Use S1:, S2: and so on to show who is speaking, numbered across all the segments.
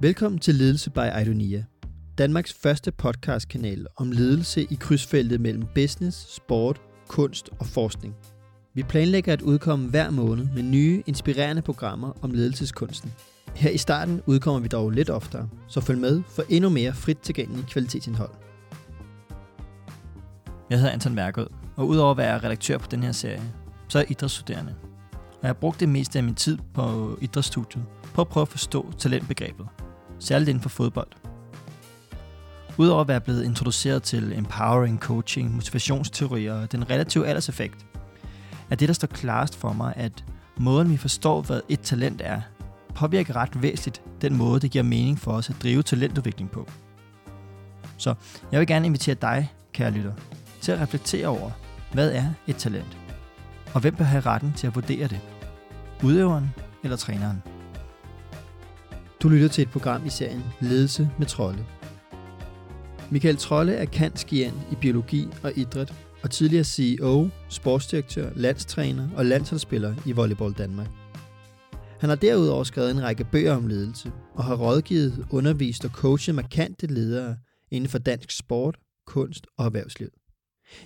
S1: Velkommen til Ledelse by Idonia, Danmarks første podcastkanal om ledelse i krydsfeltet mellem business, sport, kunst og forskning. Vi planlægger at udkomme hver måned med nye, inspirerende programmer om ledelseskunsten. Her i starten udkommer vi dog lidt oftere, så følg med for endnu mere frit tilgængeligt kvalitetsindhold.
S2: Jeg hedder Anton Mærkød, og udover at være redaktør på den her serie, så er jeg idrætsstuderende. Og jeg har brugt det meste af min tid på idrætsstudiet på at prøve at forstå talentbegrebet, særligt inden for fodbold. Udover at være blevet introduceret til empowering, coaching, motivationsteorier og den relative alderseffekt, er det, der står klarest for mig, at måden vi forstår, hvad et talent er, påvirker ret væsentligt den måde, det giver mening for os at drive talentudvikling på. Så jeg vil gerne invitere dig, kære lytter, til at reflektere over, hvad er et talent? Og hvem bør have retten til at vurdere det? Udøveren eller træneren?
S1: Du lytter til et program i serien Ledelse med Trolde. Michael Trolle er kantskian i biologi og idræt, og tidligere CEO, sportsdirektør, landstræner og landsholdsspiller i Volleyball Danmark. Han har derudover skrevet en række bøger om ledelse, og har rådgivet, undervist og coachet markante ledere inden for dansk sport, kunst og erhvervsliv.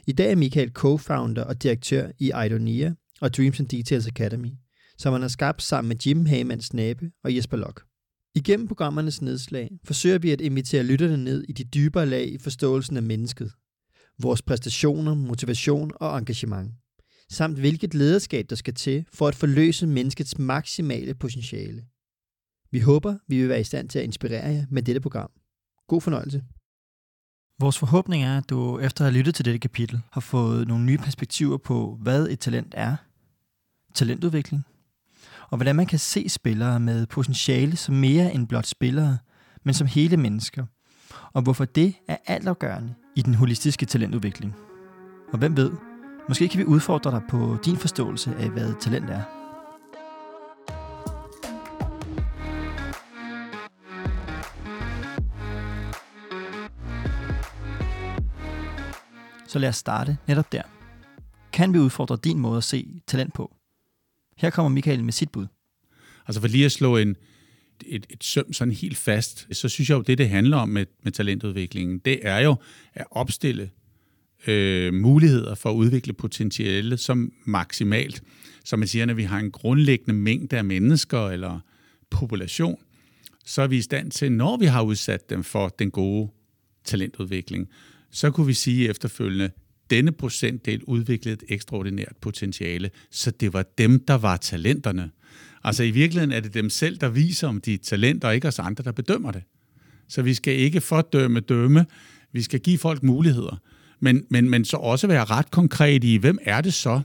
S1: I dag er Michael co-founder og direktør i Idonia og Dreams and Details Academy, som han har skabt sammen med Jim Hagemann Snabe og Jesper Lok. Igennem programmernes nedslag forsøger vi at invitere lytterne ned i de dybere lag i forståelsen af mennesket, vores præstationer, motivation og engagement, samt hvilket lederskab der skal til for at forløse menneskets maksimale potentiale. Vi håber, vi vil være i stand til at inspirere jer med dette program. God fornøjelse.
S2: Vores forhåbning er, at du efter at have lyttet til dette kapitel har fået nogle nye perspektiver på, hvad et talent er, talentudvikling, og hvordan man kan se spillere med potentiale som mere end blot spillere, men som hele mennesker, og hvorfor det er altafgørende i den holistiske talentudvikling. Og hvem ved, måske kan vi udfordre dig på din forståelse af, hvad talent er. Så lad os starte netop der. Kan vi udfordre din måde at se talent på? Her kommer Michael med sit bud.
S3: Altså for lige at slå en, et, et søm sådan helt fast, så synes jeg jo, det det handler om med, med talentudviklingen, det er jo at opstille øh, muligheder for at udvikle potentiale som maksimalt. Så man siger, når vi har en grundlæggende mængde af mennesker eller population, så er vi i stand til, når vi har udsat dem for den gode talentudvikling, så kunne vi sige efterfølgende, denne procentdel udviklede et ekstraordinært potentiale, så det var dem, der var talenterne. Altså i virkeligheden er det dem selv, der viser, om de er talenter, og ikke os andre, der bedømmer det. Så vi skal ikke fordømme dømme, vi skal give folk muligheder. Men, men, men så også være ret konkret i, hvem er det så,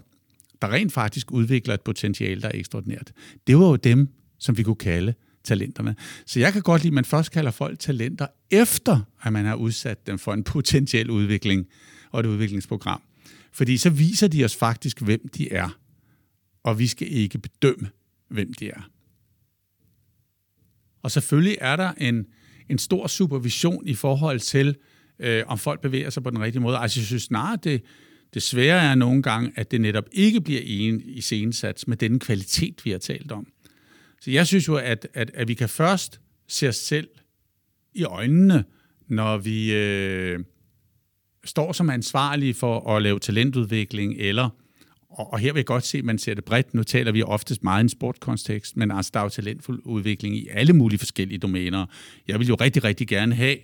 S3: der rent faktisk udvikler et potentiale, der er ekstraordinært. Det var jo dem, som vi kunne kalde talenterne. Så jeg kan godt lide, at man først kalder folk talenter, efter at man har udsat dem for en potentiel udvikling og et udviklingsprogram. Fordi så viser de os faktisk, hvem de er. Og vi skal ikke bedømme, hvem de er. Og selvfølgelig er der en, en stor supervision i forhold til, øh, om folk bevæger sig på den rigtige måde. Altså jeg synes snarere, det, det svære er nogle gange, at det netop ikke bliver en i scenesats med den kvalitet, vi har talt om. Så jeg synes jo, at, at, at vi kan først se os selv i øjnene, når vi øh, står som ansvarlige for at lave talentudvikling, eller, og, og her vil jeg godt se, at man ser det bredt, nu taler vi oftest meget i en sportkontekst, men altså der er jo talentfuld udvikling i alle mulige forskellige domæner. Jeg vil jo rigtig, rigtig gerne have,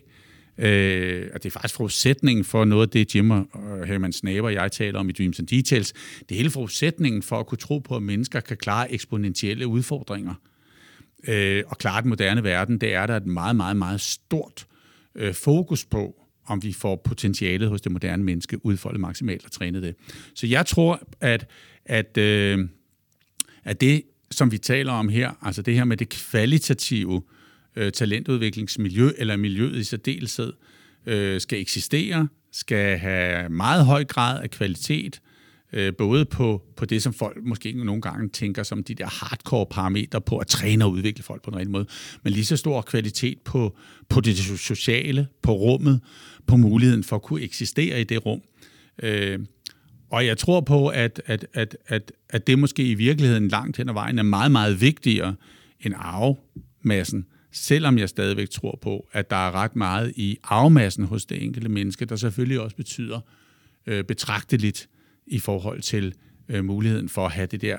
S3: Øh, og det er faktisk forudsætningen for noget af det, Jim og Herman Snaber og jeg taler om i Dreams and Details. Det er hele forudsætningen for at kunne tro på, at mennesker kan klare eksponentielle udfordringer. Øh, og klare den moderne verden, det er der et meget, meget, meget stort øh, fokus på, om vi får potentialet hos det moderne menneske udfoldet maksimalt og trænet det. Så jeg tror, at, at, øh, at det, som vi taler om her, altså det her med det kvalitative øh, talentudviklingsmiljø, eller miljøet i særdeleshed, øh, skal eksistere, skal have meget høj grad af kvalitet, øh, både på, på det, som folk måske nogle gange tænker som de der hardcore parametre på at træne og udvikle folk på den rigtige måde, men lige så stor kvalitet på, på det sociale, på rummet, på muligheden for at kunne eksistere i det rum. Øh, og jeg tror på, at, at, at, at, at det måske i virkeligheden langt hen ad vejen er meget, meget vigtigere end arvemassen selvom jeg stadigvæk tror på, at der er ret meget i arvemassen hos det enkelte menneske, der selvfølgelig også betyder øh, betragteligt i forhold til øh, muligheden for at have det der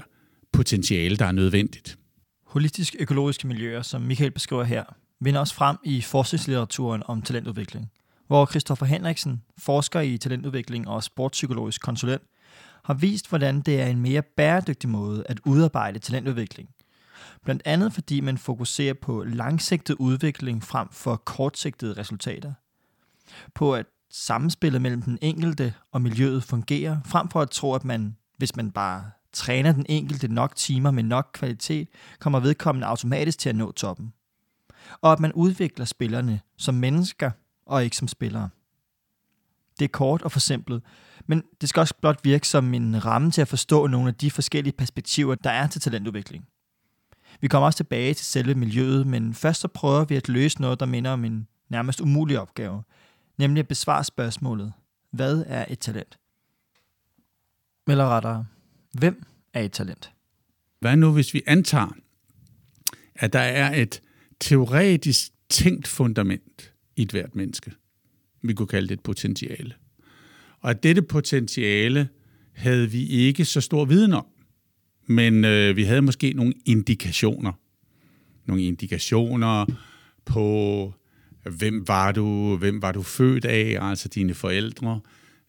S3: potentiale, der er nødvendigt.
S2: Holistisk økologiske miljøer, som Michael beskriver her, vinder også frem i forskningslitteraturen om talentudvikling, hvor Christoffer Henriksen, forsker i talentudvikling og sportspsykologisk konsulent, har vist, hvordan det er en mere bæredygtig måde at udarbejde talentudvikling. Blandt andet fordi man fokuserer på langsigtet udvikling frem for kortsigtede resultater. På at samspillet mellem den enkelte og miljøet fungerer, frem for at tro, at man, hvis man bare træner den enkelte nok timer med nok kvalitet, kommer vedkommende automatisk til at nå toppen. Og at man udvikler spillerne som mennesker og ikke som spillere. Det er kort og forsimplet, men det skal også blot virke som en ramme til at forstå nogle af de forskellige perspektiver, der er til talentudvikling. Vi kommer også tilbage til selve miljøet, men først så prøver vi at løse noget, der minder om en nærmest umulig opgave, nemlig at besvare spørgsmålet, hvad er et talent? Eller rettere, hvem er et talent?
S3: Hvad nu, hvis vi antager, at der er et teoretisk tænkt fundament i et hvert menneske? Vi kunne kalde det et potentiale. Og at dette potentiale havde vi ikke så stor viden om, men øh, vi havde måske nogle indikationer. Nogle indikationer på, hvem var du, hvem var du født af, altså dine forældre,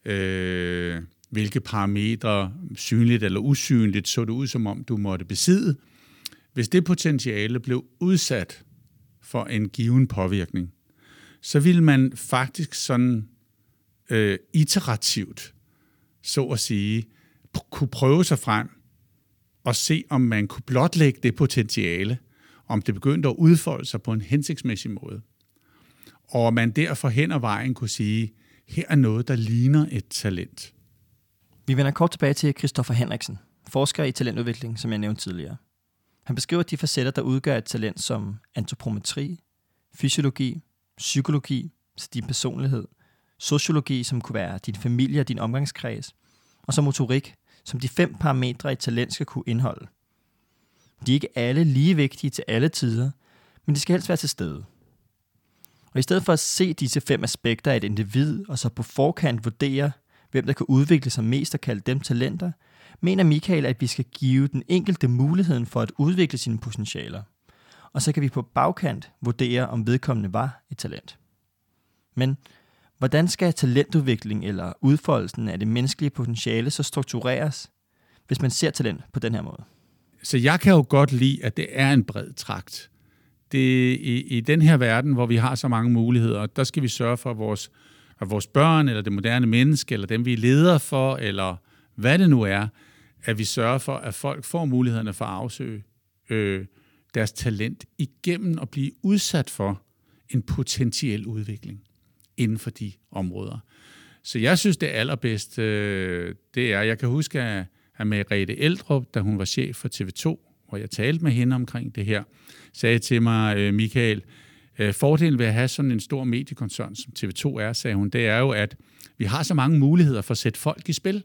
S3: øh, hvilke parametre, synligt eller usynligt, så det ud, som om du måtte besidde. Hvis det potentiale blev udsat for en given påvirkning, så ville man faktisk sådan øh, iterativt, så at sige, kunne prøve sig frem og se, om man kunne blotlægge det potentiale, om det begyndte at udfolde sig på en hensigtsmæssig måde. Og man derfor hen ad vejen kunne sige, her er noget, der ligner et talent.
S2: Vi vender kort tilbage til Christoffer Henriksen, forsker i talentudvikling, som jeg nævnte tidligere. Han beskriver de facetter, der udgør et talent som antropometri, fysiologi, psykologi, så din personlighed, sociologi, som kunne være din familie og din omgangskreds, og så motorik, som de fem parametre i talent skal kunne indeholde. De er ikke alle lige vigtige til alle tider, men de skal helst være til stede. Og i stedet for at se disse fem aspekter af et individ, og så på forkant vurdere, hvem der kan udvikle sig mest og kalde dem talenter, mener Michael, at vi skal give den enkelte muligheden for at udvikle sine potentialer. Og så kan vi på bagkant vurdere, om vedkommende var et talent. Men hvordan skal talentudvikling eller udfoldelsen af det menneskelige potentiale så struktureres, hvis man ser talent på den her måde?
S3: Så jeg kan jo godt lide, at det er en bred trakt. Det, i, I den her verden, hvor vi har så mange muligheder, der skal vi sørge for, at vores at vores børn, eller det moderne menneske, eller dem, vi leder for, eller hvad det nu er, at vi sørger for, at folk får mulighederne for at afsøge øh, deres talent igennem at blive udsat for en potentiel udvikling inden for de områder. Så jeg synes, det allerbedste, øh, det er, jeg kan huske, at, at Merete Eldrup, da hun var chef for TV2, hvor jeg talte med hende omkring det her, sagde til mig, øh, Michael, Øh, fordelen ved at have sådan en stor mediekoncern, som TV2 er, sagde hun, det er jo, at vi har så mange muligheder for at sætte folk i spil.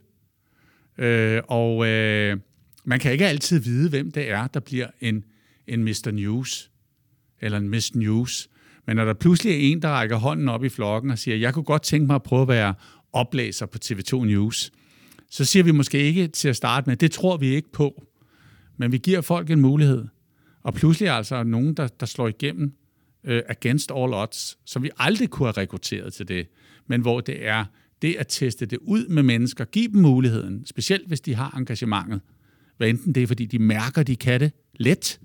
S3: Øh, og øh, man kan ikke altid vide, hvem det er, der bliver en, en Mr. News eller en Miss News. Men når der pludselig er en, der rækker hånden op i flokken og siger, jeg kunne godt tænke mig at prøve at være oplæser på TV2 News, så siger vi måske ikke til at starte med, det tror vi ikke på. Men vi giver folk en mulighed. Og pludselig er altså nogen, der, der slår igennem øh, against all odds, som vi aldrig kunne have rekrutteret til det, men hvor det er det at teste det ud med mennesker, give dem muligheden, specielt hvis de har engagementet, hvad enten det er, fordi de mærker, de kan det let,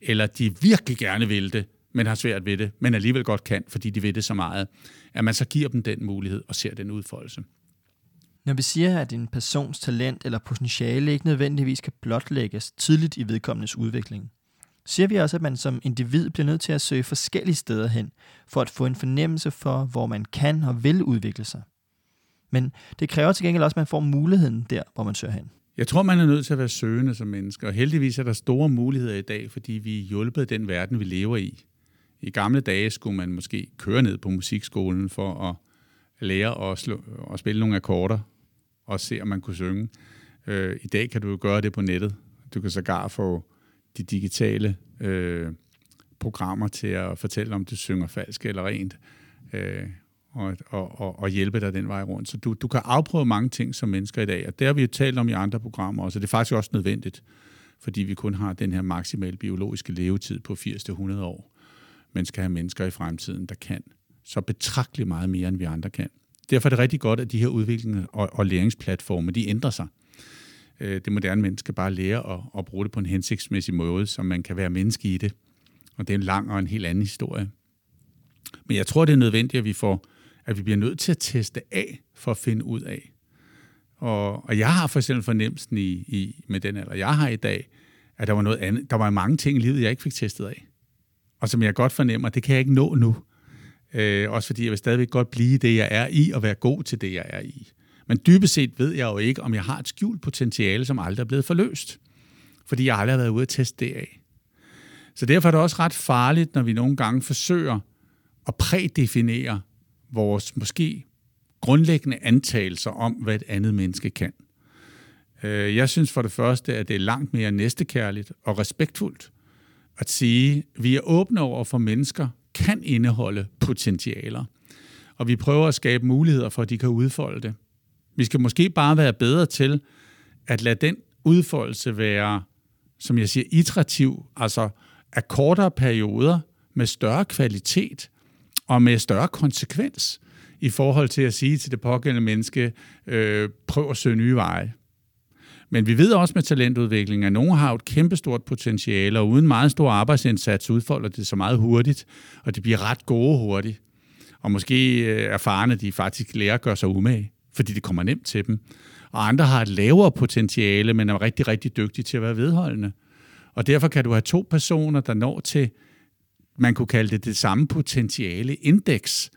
S3: eller de virkelig gerne vil det, men har svært ved det, men alligevel godt kan, fordi de ved det så meget, at man så giver dem den mulighed og ser den udfoldelse.
S2: Når vi siger, at en persons talent eller potentiale ikke nødvendigvis kan blotlægges tidligt i vedkommendes udvikling, siger vi også, at man som individ bliver nødt til at søge forskellige steder hen, for at få en fornemmelse for, hvor man kan og vil udvikle sig. Men det kræver til gengæld også, at man får muligheden der, hvor man søger hen.
S3: Jeg tror, man er nødt til at være søgende som menneske, og heldigvis er der store muligheder i dag, fordi vi er hjulpet den verden, vi lever i. I gamle dage skulle man måske køre ned på musikskolen for at lære at, slå, at spille nogle akkorder og se, om man kunne synge. Øh, I dag kan du jo gøre det på nettet. Du kan sågar få de digitale øh, programmer til at fortælle, om du synger falsk eller rent, øh, og, og, og, og hjælpe dig den vej rundt. Så du, du kan afprøve mange ting som mennesker i dag, og det har vi jo talt om i andre programmer også, og det er faktisk også nødvendigt, fordi vi kun har den her maksimale biologiske levetid på 80-100 år, men skal have mennesker i fremtiden, der kan så betragteligt meget mere, end vi andre kan. Derfor er det rigtig godt, at de her udviklinger og, og læringsplatforme, de ændrer sig. Øh, det moderne menneske bare lære at, at bruge det på en hensigtsmæssig måde, så man kan være menneske i det. Og det er en lang og en helt anden historie. Men jeg tror, det er nødvendigt, at vi, får, at vi bliver nødt til at teste af, for at finde ud af. Og, og jeg har for eksempel fornemmelsen i, i, med den alder, jeg har i dag, at der var noget andet. Der var mange ting i livet, jeg ikke fik testet af. Og som jeg godt fornemmer, det kan jeg ikke nå nu. Øh, også fordi jeg vil stadigvæk godt blive det, jeg er i, og være god til det, jeg er i. Men dybest set ved jeg jo ikke, om jeg har et skjult potentiale, som aldrig er blevet forløst. Fordi jeg aldrig har været ude at teste det af. Så derfor er det også ret farligt, når vi nogle gange forsøger at prædefinere vores måske grundlæggende antagelser om, hvad et andet menneske kan. Øh, jeg synes for det første, at det er langt mere næstekærligt og respektfuldt at sige, at vi er åbne over for mennesker, kan indeholde potentialer. Og vi prøver at skabe muligheder for, at de kan udfolde det. Vi skal måske bare være bedre til at lade den udfoldelse være, som jeg siger, iterativ, altså af kortere perioder med større kvalitet og med større konsekvens i forhold til at sige til det pågældende menneske, øh, prøv at søge nye veje. Men vi ved også med talentudvikling, at nogen har et kæmpestort potentiale, og uden meget stor arbejdsindsats udfolder det så meget hurtigt, og de bliver ret gode hurtigt. Og måske øh, erfarne, de faktisk lærer at gøre sig umage, fordi det kommer nemt til dem. Og andre har et lavere potentiale, men er rigtig, rigtig dygtige til at være vedholdende. Og derfor kan du have to personer, der når til, man kunne kalde det det samme potentiale indeks,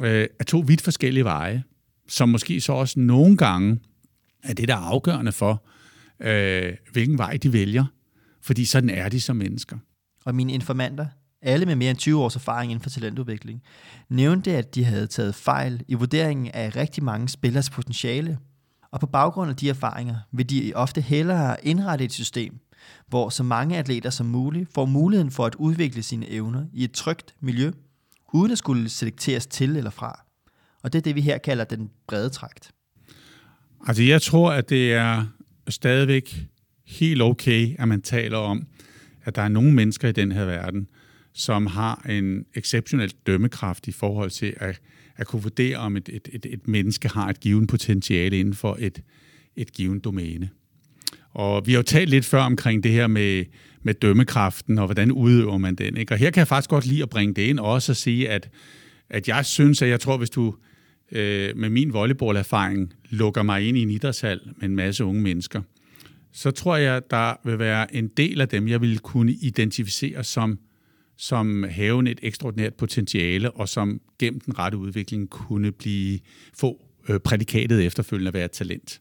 S3: øh, af to vidt forskellige veje, som måske så også nogle gange er det, der er afgørende for, øh, hvilken vej de vælger. Fordi sådan er de som mennesker.
S2: Og mine informanter, alle med mere end 20 års erfaring inden for talentudvikling, nævnte, at de havde taget fejl i vurderingen af rigtig mange spillers potentiale. Og på baggrund af de erfaringer vil de ofte hellere indrette et system, hvor så mange atleter som muligt får muligheden for at udvikle sine evner i et trygt miljø, uden at skulle selekteres til eller fra. Og det er det, vi her kalder den brede trakt.
S3: Altså jeg tror, at det er stadigvæk helt okay, at man taler om, at der er nogle mennesker i den her verden, som har en exceptionel dømmekraft i forhold til at, at kunne vurdere, om et, et, et, et menneske har et givet potentiale inden for et, et givet domæne. Og vi har jo talt lidt før omkring det her med, med dømmekraften, og hvordan udøver man den. Ikke? Og her kan jeg faktisk godt lide at bringe det ind, og også at sige, at, at jeg synes, at jeg tror, hvis du øh, med min volleyballerfaring lukker mig ind i en idrætshal med en masse unge mennesker, så tror jeg, der vil være en del af dem, jeg vil kunne identificere som, som haven et ekstraordinært potentiale, og som gennem den rette udvikling kunne blive få øh, prædikatet efterfølgende at være et talent.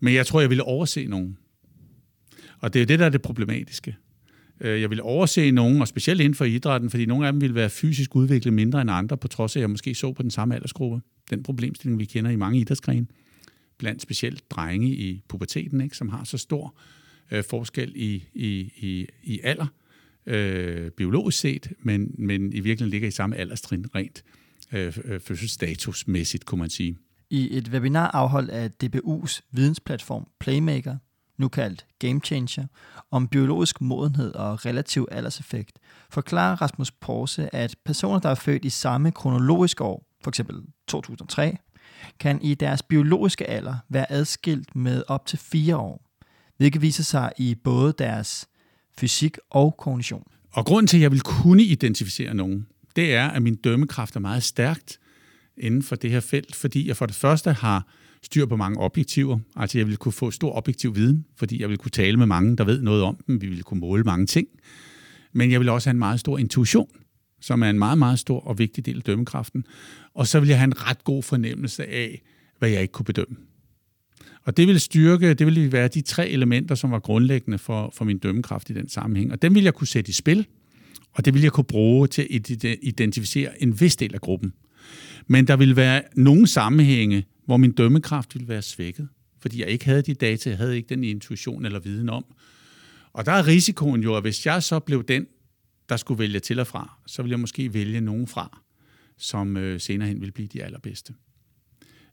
S3: Men jeg tror, jeg ville overse nogen. Og det er det, der er det problematiske. Øh, jeg vil overse nogen, og specielt inden for idrætten, fordi nogle af dem vil være fysisk udviklet mindre end andre, på trods af, at jeg måske så på den samme aldersgruppe. Den problemstilling, vi kender i mange idrætsgrene, blandt specielt drenge i puberteten, ikke, som har så stor øh, forskel i, i, i, i alder, øh, biologisk set, men, men i virkeligheden ligger i samme alderstrin rent øh, øh fødselsstatusmæssigt, kunne man sige.
S2: I et webinar afholdt af DBU's vidensplatform Playmaker, nu kaldt Game Changer, om biologisk modenhed og relativ alderseffekt, forklarer Rasmus Porse, at personer, der er født i samme kronologiske år, for eksempel 2003, kan i deres biologiske alder være adskilt med op til fire år, hvilket viser sig i både deres fysik og kognition.
S3: Og grunden til, at jeg vil kunne identificere nogen, det er, at min dømmekraft er meget stærkt inden for det her felt, fordi jeg for det første har styr på mange objektiver. Altså jeg vil kunne få stor objektiv viden, fordi jeg vil kunne tale med mange, der ved noget om dem. Vi vil kunne måle mange ting. Men jeg vil også have en meget stor intuition, som er en meget, meget stor og vigtig del af dømmekraften. Og så vil jeg have en ret god fornemmelse af, hvad jeg ikke kunne bedømme. Og det vil styrke, det vil være de tre elementer, som var grundlæggende for, for min dømmekraft i den sammenhæng. Og dem vil jeg kunne sætte i spil, og det vil jeg kunne bruge til at identificere en vis del af gruppen. Men der vil være nogle sammenhænge, hvor min dømmekraft ville være svækket, fordi jeg ikke havde de data, jeg havde ikke den intuition eller viden om. Og der er risikoen jo, at hvis jeg så blev den, der skulle vælge til og fra, så ville jeg måske vælge nogen fra, som øh, senere hen vil blive de allerbedste.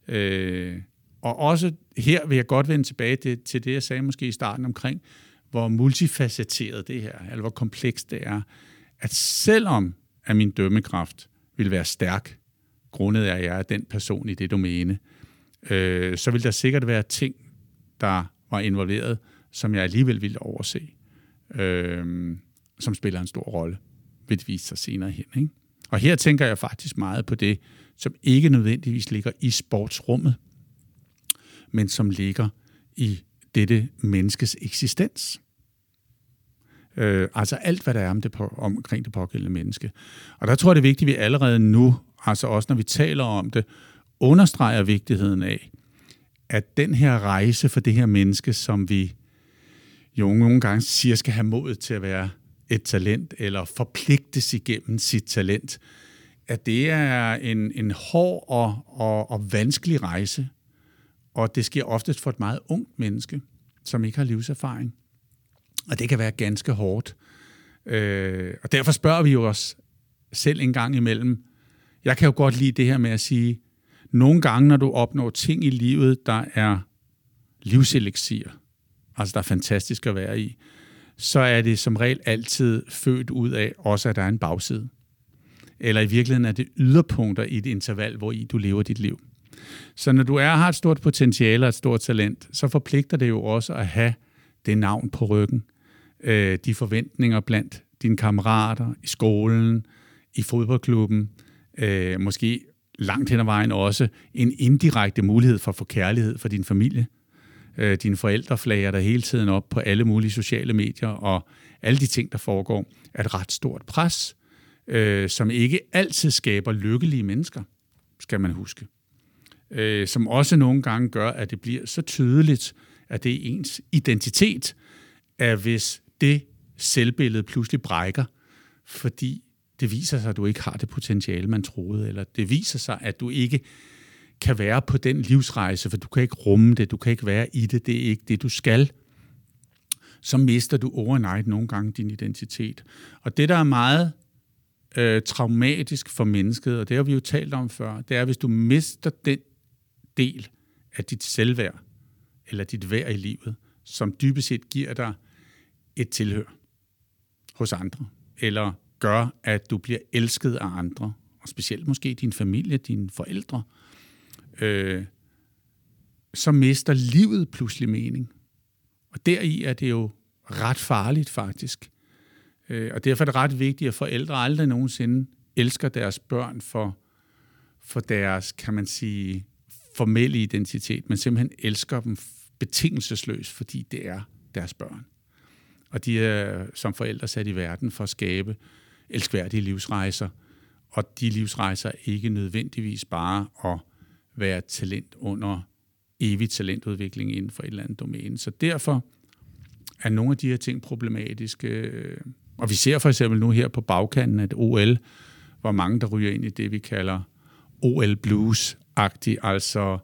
S3: Øh, og også her vil jeg godt vende tilbage til, til det, jeg sagde måske i starten omkring, hvor multifacetteret det her, eller hvor komplekst det er, at selvom at min dømmekraft vil være stærk, grundet af, at jeg er den person i det domæne, øh, så vil der sikkert være ting, der var involveret, som jeg alligevel ville overse, øh, som spiller en stor rolle, vil det vise sig senere hen. Ikke? Og her tænker jeg faktisk meget på det, som ikke nødvendigvis ligger i sportsrummet, men som ligger i dette menneskes eksistens. Øh, altså alt, hvad der er om det på, omkring det pågældende menneske. Og der tror jeg, det er vigtigt, at vi allerede nu, altså også når vi taler om det, understreger vigtigheden af, at den her rejse for det her menneske, som vi jo nogle gange siger, skal have mod til at være et talent, eller forpligtes igennem sit talent, at det er en, en hård og, og, og vanskelig rejse, og det sker oftest for et meget ungt menneske, som ikke har livserfaring. Og det kan være ganske hårdt. Øh, og derfor spørger vi jo os selv en gang imellem. Jeg kan jo godt lide det her med at sige, nogle gange, når du opnår ting i livet, der er livseleksier, altså der er fantastisk at være i, så er det som regel altid født ud af også, at der er en bagside. Eller i virkeligheden er det yderpunkter i et interval, hvor i du lever dit liv. Så når du er har et stort potentiale og et stort talent, så forpligter det jo også at have det navn på ryggen. Øh, de forventninger blandt dine kammerater i skolen, i fodboldklubben, øh, måske langt hen ad vejen også en indirekte mulighed for at få kærlighed for din familie. Øh, dine forældre flager der hele tiden op på alle mulige sociale medier, og alle de ting, der foregår, er et ret stort pres, øh, som ikke altid skaber lykkelige mennesker, skal man huske. Øh, som også nogle gange gør, at det bliver så tydeligt, at det er ens identitet, at hvis det selvbillede pludselig brækker, fordi det viser sig, at du ikke har det potentiale, man troede, eller det viser sig, at du ikke kan være på den livsrejse, for du kan ikke rumme det, du kan ikke være i det, det er ikke det, du skal, så mister du overnight nogle gange din identitet. Og det, der er meget øh, traumatisk for mennesket, og det har vi jo talt om før, det er, hvis du mister den del af dit selvværd, eller dit værd i livet, som dybest set giver dig et tilhør hos andre, eller gør, at du bliver elsket af andre, og specielt måske din familie, dine forældre, øh, øh, så mister livet pludselig mening. Og deri er det jo ret farligt faktisk. Øh, og derfor er det ret vigtigt, at forældre aldrig nogensinde elsker deres børn for, for deres, kan man sige, formelle identitet, men simpelthen elsker dem betingelsesløst, fordi det er deres børn. Og de er som forældre sat i verden for at skabe elskværdige livsrejser, og de livsrejser er ikke nødvendigvis bare at være talent under evig talentudvikling inden for et eller andet domæne. Så derfor er nogle af de her ting problematiske. Og vi ser for eksempel nu her på bagkanten at OL, hvor mange der ryger ind i det, vi kalder OL Blues-agtigt. Altså,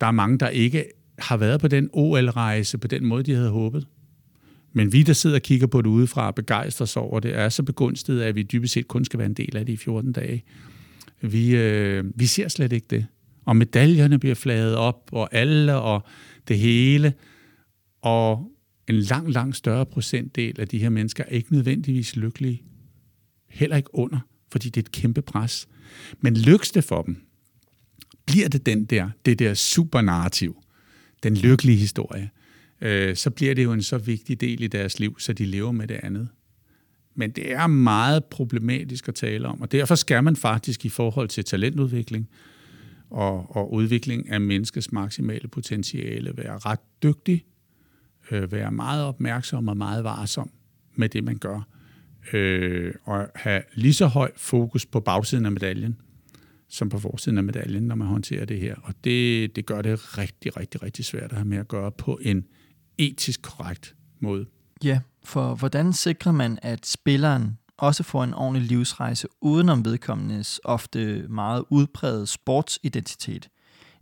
S3: der er mange, der ikke har været på den OL-rejse på den måde, de havde håbet. Men vi, der sidder og kigger på det udefra og begejstres over det, er så begunstiget, at vi dybest set kun skal være en del af det i 14 dage. Vi, øh, vi ser slet ikke det. Og medaljerne bliver flaget op, og alle og det hele. Og en lang, lang større procentdel af de her mennesker er ikke nødvendigvis lykkelige. Heller ikke under, fordi det er et kæmpe pres. Men lykkes det for dem, bliver det den der, det der supernarrativ, den lykkelige historie, øh, så bliver det jo en så vigtig del i deres liv, så de lever med det andet. Men det er meget problematisk at tale om, og derfor skal man faktisk i forhold til talentudvikling og, og udvikling af menneskets maksimale potentiale være ret dygtig, øh, være meget opmærksom og meget varsom med det, man gør, øh, og have lige så høj fokus på bagsiden af medaljen, som på forsiden af medaljen, når man håndterer det her. Og det, det gør det rigtig, rigtig, rigtig svært at have med at gøre på en etisk korrekt måde.
S2: Ja, for hvordan sikrer man, at spilleren også får en ordentlig livsrejse udenom vedkommendes ofte meget udpræget sportsidentitet?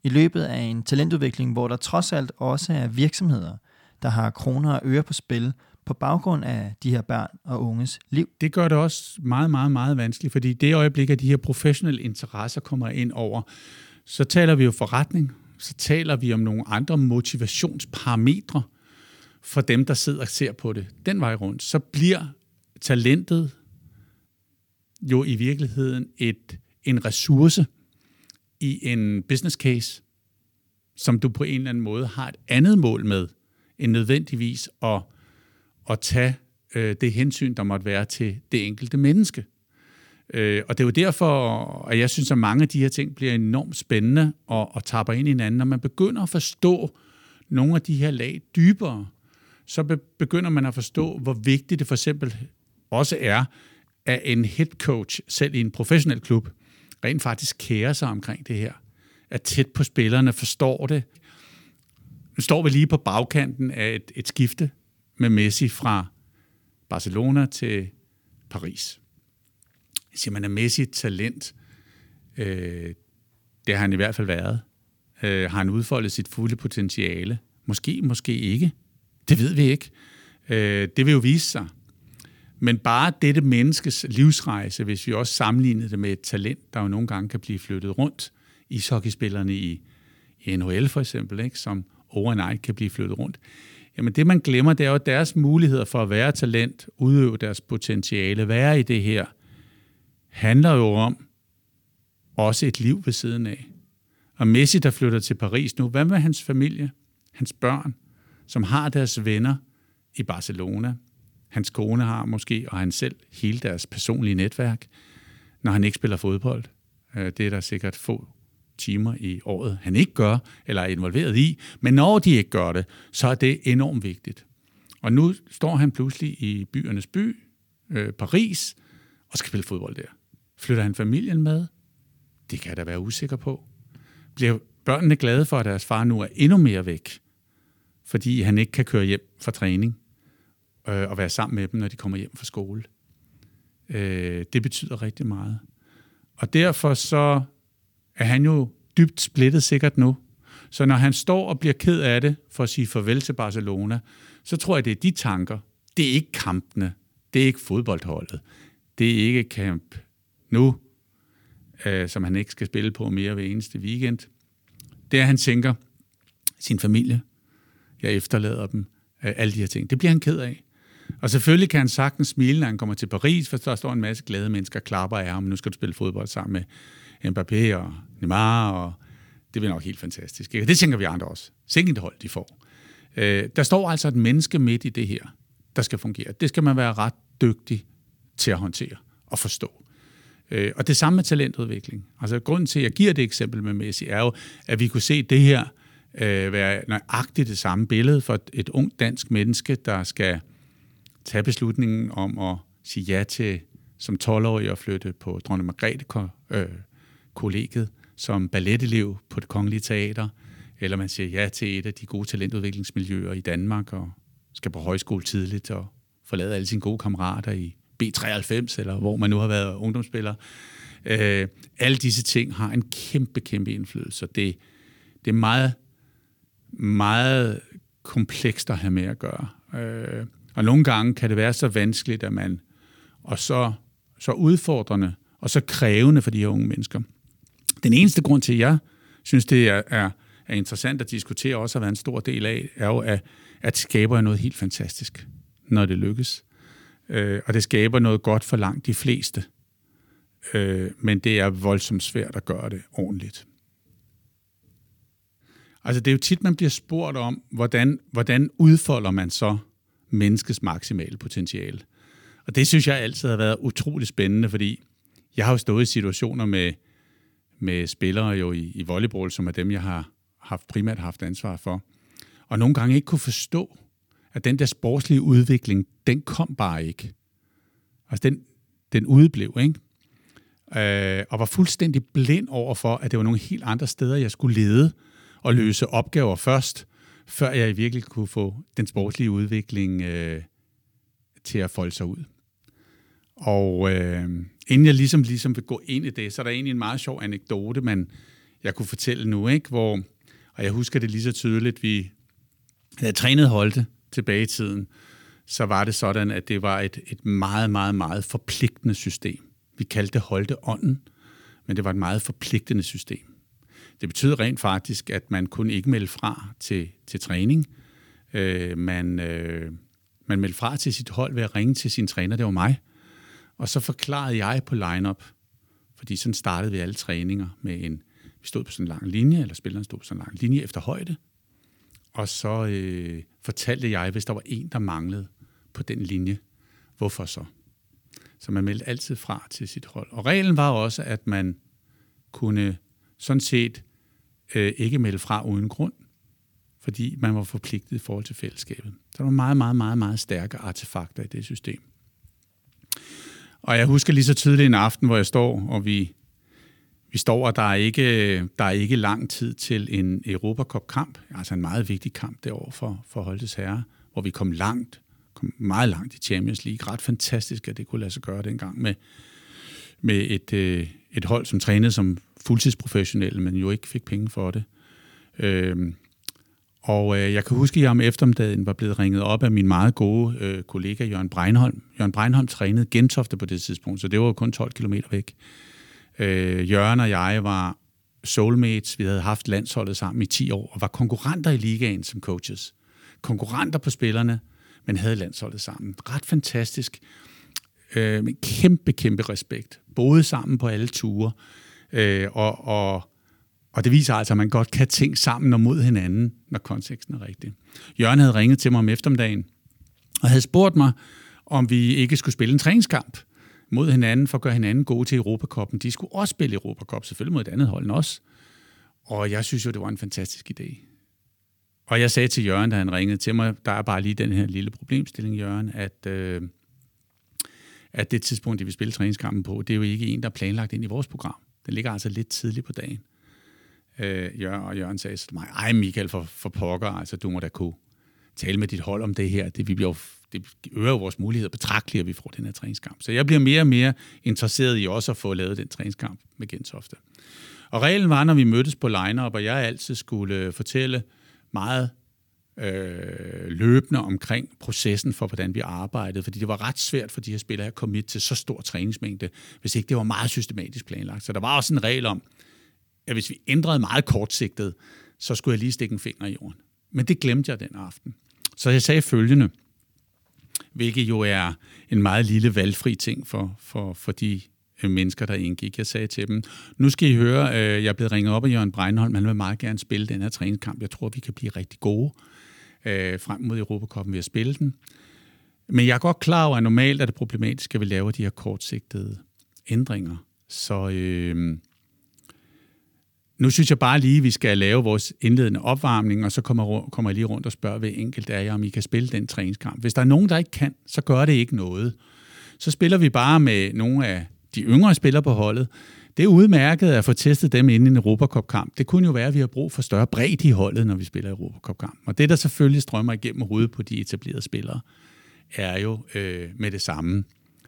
S2: I løbet af en talentudvikling, hvor der trods alt også er virksomheder, der har kroner og øre på spil, på baggrund af de her børn og unges liv.
S3: Det gør det også meget, meget, meget vanskeligt, fordi det øjeblik, at de her professionelle interesser kommer ind over, så taler vi jo forretning, så taler vi om nogle andre motivationsparametre for dem, der sidder og ser på det den vej rundt. Så bliver talentet jo i virkeligheden et, en ressource i en business case, som du på en eller anden måde har et andet mål med, end nødvendigvis at, at tage øh, det hensyn, der måtte være til det enkelte menneske. Øh, og det er jo derfor, at jeg synes, at mange af de her ting bliver enormt spændende og, og tapper ind i hinanden. Når man begynder at forstå nogle af de her lag dybere, så begynder man at forstå, hvor vigtigt det for eksempel også er, at en head coach, selv i en professionel klub, rent faktisk kærer sig omkring det her. Er tæt på spillerne, forstår det. Nu står vi lige på bagkanten af et, et skifte med Messi fra Barcelona til Paris. Jeg siger, man er Messi et talent. Øh, det har han i hvert fald været. Øh, har han udfoldet sit fulde potentiale? Måske, måske ikke. Det ved vi ikke. Øh, det vil jo vise sig. Men bare dette menneskes livsrejse, hvis vi også sammenligner det med et talent, der jo nogle gange kan blive flyttet rundt, ishockeyspillerne i, i NHL for eksempel, ikke, som overnight kan blive flyttet rundt. Jamen det, man glemmer, det er jo deres muligheder for at være talent, udøve deres potentiale, være i det her, handler jo om også et liv ved siden af. Og Messi, der flytter til Paris nu, hvad med hans familie, hans børn, som har deres venner i Barcelona, hans kone har måske, og han selv, hele deres personlige netværk, når han ikke spiller fodbold. Øh, det er der sikkert få timer i året, han ikke gør, eller er involveret i. Men når de ikke gør det, så er det enormt vigtigt. Og nu står han pludselig i byernes by, øh, Paris, og skal spille fodbold der. Flytter han familien med? Det kan jeg da være usikker på. Bliver børnene glade for, at deres far nu er endnu mere væk, fordi han ikke kan køre hjem fra træning? Øh, og være sammen med dem, når de kommer hjem fra skole. Øh, det betyder rigtig meget. Og derfor så er han jo dybt splittet sikkert nu. Så når han står og bliver ked af det for at sige farvel til Barcelona, så tror jeg, det er de tanker. Det er ikke kampene. Det er ikke fodboldholdet. Det er ikke kamp nu, øh, som han ikke skal spille på mere ved eneste weekend. Det er, han tænker, sin familie, jeg efterlader dem, øh, alle de her ting. Det bliver han ked af. Og selvfølgelig kan han sagtens smile, når han kommer til Paris, for der står en masse glade mennesker og klapper af ham. Nu skal du spille fodbold sammen med Mbappé og Neymar, og det bliver nok helt fantastisk. Ikke? Det tænker vi andre også. Sikkert hold, de får. Øh, der står altså et menneske midt i det her, der skal fungere. Det skal man være ret dygtig til at håndtere og forstå. Øh, og det samme med talentudvikling. Altså grunden til, at jeg giver det eksempel med Messi, er jo, at vi kunne se det her øh, være nøjagtigt det samme billede for et ungt dansk menneske, der skal tage beslutningen om at sige ja til som 12-årig at flytte på Dronning Margrethe-kollegiet, øh, som balletelev på det kongelige teater, eller man siger ja til et af de gode talentudviklingsmiljøer i Danmark og skal på højskole tidligt og forlade alle sine gode kammerater i B93, eller hvor man nu har været ungdomsspiller. Øh, alle disse ting har en kæmpe, kæmpe indflydelse. Det, det er meget, meget komplekst at have med at gøre. Øh, og nogle gange kan det være så vanskeligt, at man, og så, så udfordrende, og så krævende for de her unge mennesker. Den eneste grund til, at jeg synes, det er, er, er interessant at diskutere, også at være en stor del af, er jo, at, at skaber noget helt fantastisk, når det lykkes. Øh, og det skaber noget godt for langt de fleste. Øh, men det er voldsomt svært at gøre det ordentligt. Altså det er jo tit, man bliver spurgt om, hvordan, hvordan udfolder man så menneskets maksimale potentiale. Og det synes jeg altid har været utrolig spændende, fordi jeg har jo stået i situationer med, med spillere jo i, i volleyball, som er dem, jeg har haft, primært haft ansvar for, og nogle gange ikke kunne forstå, at den der sportslige udvikling, den kom bare ikke. Altså den, den udeblev, ikke? Øh, og var fuldstændig blind over for, at det var nogle helt andre steder, jeg skulle lede og løse opgaver først, før jeg virkelig kunne få den sportslige udvikling øh, til at folde sig ud. Og øh, inden jeg ligesom, ligesom vil gå ind i det, så er der egentlig en meget sjov anekdote, man jeg kunne fortælle nu, ikke? hvor, og jeg husker det lige så tydeligt, vi havde trænet Holte tilbage i tiden, så var det sådan, at det var et, et meget, meget, meget forpligtende system. Vi kaldte det holde ånden, men det var et meget forpligtende system. Det betød rent faktisk, at man kunne ikke melde fra til, til træning. Øh, man, øh, man meldte fra til sit hold ved at ringe til sin træner, det var mig. Og så forklarede jeg på lineup, fordi sådan startede vi alle træninger med en, vi stod på sådan en lang linje, eller spilleren stod på sådan en lang linje efter højde, og så øh, fortalte jeg, hvis der var en, der manglede på den linje, hvorfor så? Så man meldte altid fra til sit hold. Og reglen var også, at man kunne sådan set øh, ikke melde fra uden grund, fordi man var forpligtet i forhold til fællesskabet. Der var meget, meget, meget, meget stærke artefakter i det system. Og jeg husker lige så tydeligt en aften, hvor jeg står, og vi, vi står, og der er, ikke, der er ikke lang tid til en Europacup-kamp, altså en meget vigtig kamp derovre for, for Holtes Herre, hvor vi kom langt, kom meget langt i Champions League. Ret fantastisk, at det kunne lade sig gøre dengang med, med et, øh, et hold, som trænede som fuldtidsprofessionelle, men jo ikke fik penge for det. Øh, og øh, jeg kan huske, at jeg om eftermiddagen var blevet ringet op af min meget gode øh, kollega Jørgen Breinholm. Jørgen Breinholm trænede Gentofte på det tidspunkt, så det var jo kun 12 km væk. Øh, Jørgen og jeg var soulmates. Vi havde haft landsholdet sammen i 10 år og var konkurrenter i ligaen som coaches. Konkurrenter på spillerne, men havde landsholdet sammen. Ret fantastisk. Øh, med kæmpe, kæmpe respekt. Både sammen på alle ture. Øh, og, og og det viser altså, at man godt kan tænke sammen og mod hinanden, når konteksten er rigtig. Jørgen havde ringet til mig om eftermiddagen, og havde spurgt mig, om vi ikke skulle spille en træningskamp mod hinanden, for at gøre hinanden gode til Europakoppen. De skulle også spille Europacup, selvfølgelig mod et andet hold end os. Og jeg synes jo, det var en fantastisk idé. Og jeg sagde til Jørgen, da han ringede til mig, der er bare lige den her lille problemstilling, Jørgen, at, øh, at det tidspunkt, de vil spille træningskampen på, det er jo ikke en, der er planlagt ind i vores program. Den ligger altså lidt tidligt på dagen. Øh, Jørgen, og Jørgen sagde til mig, ej Michael, for, for pokker, altså du må da kunne tale med dit hold om det her. Det, vi bliver, det øger jo vores muligheder betragteligt, at vi får den her træningskamp. Så jeg bliver mere og mere interesseret i også at få lavet den træningskamp med Gentofte. Og reglen var, når vi mødtes på line og jeg altid skulle fortælle meget øh, løbende omkring processen for, hvordan vi arbejdede, fordi det var ret svært for de her spillere at komme til så stor træningsmængde, hvis ikke det var meget systematisk planlagt. Så der var også en regel om, at hvis vi ændrede meget kortsigtet, så skulle jeg lige stikke en finger i jorden. Men det glemte jeg den aften. Så jeg sagde følgende, hvilket jo er en meget lille valgfri ting for, for, for de øh, mennesker, der indgik. Jeg sagde til dem, nu skal I høre, øh, jeg er blevet ringet op af Jørgen Breinholm, han vil meget gerne spille den her træningskamp. Jeg tror, vi kan blive rigtig gode øh, Øh, frem mod Europakoppen ved at spille den. Men jeg er godt klar over, at normalt er det problematisk, at vi laver de her kortsigtede ændringer. Så øh, nu synes jeg bare lige, at vi skal lave vores indledende opvarmning, og så kommer, kommer jeg lige rundt og spørger ved enkelt af jer, om I kan spille den træningskamp. Hvis der er nogen, der ikke kan, så gør det ikke noget. Så spiller vi bare med nogle af de yngre spillere på holdet. Det er udmærket at få testet dem inden en Europacup-kamp. Det kunne jo være, at vi har brug for større bredde i holdet, når vi spiller Europacup-kamp. Og det, der selvfølgelig strømmer igennem hovedet på de etablerede spillere, er jo øh, med det samme.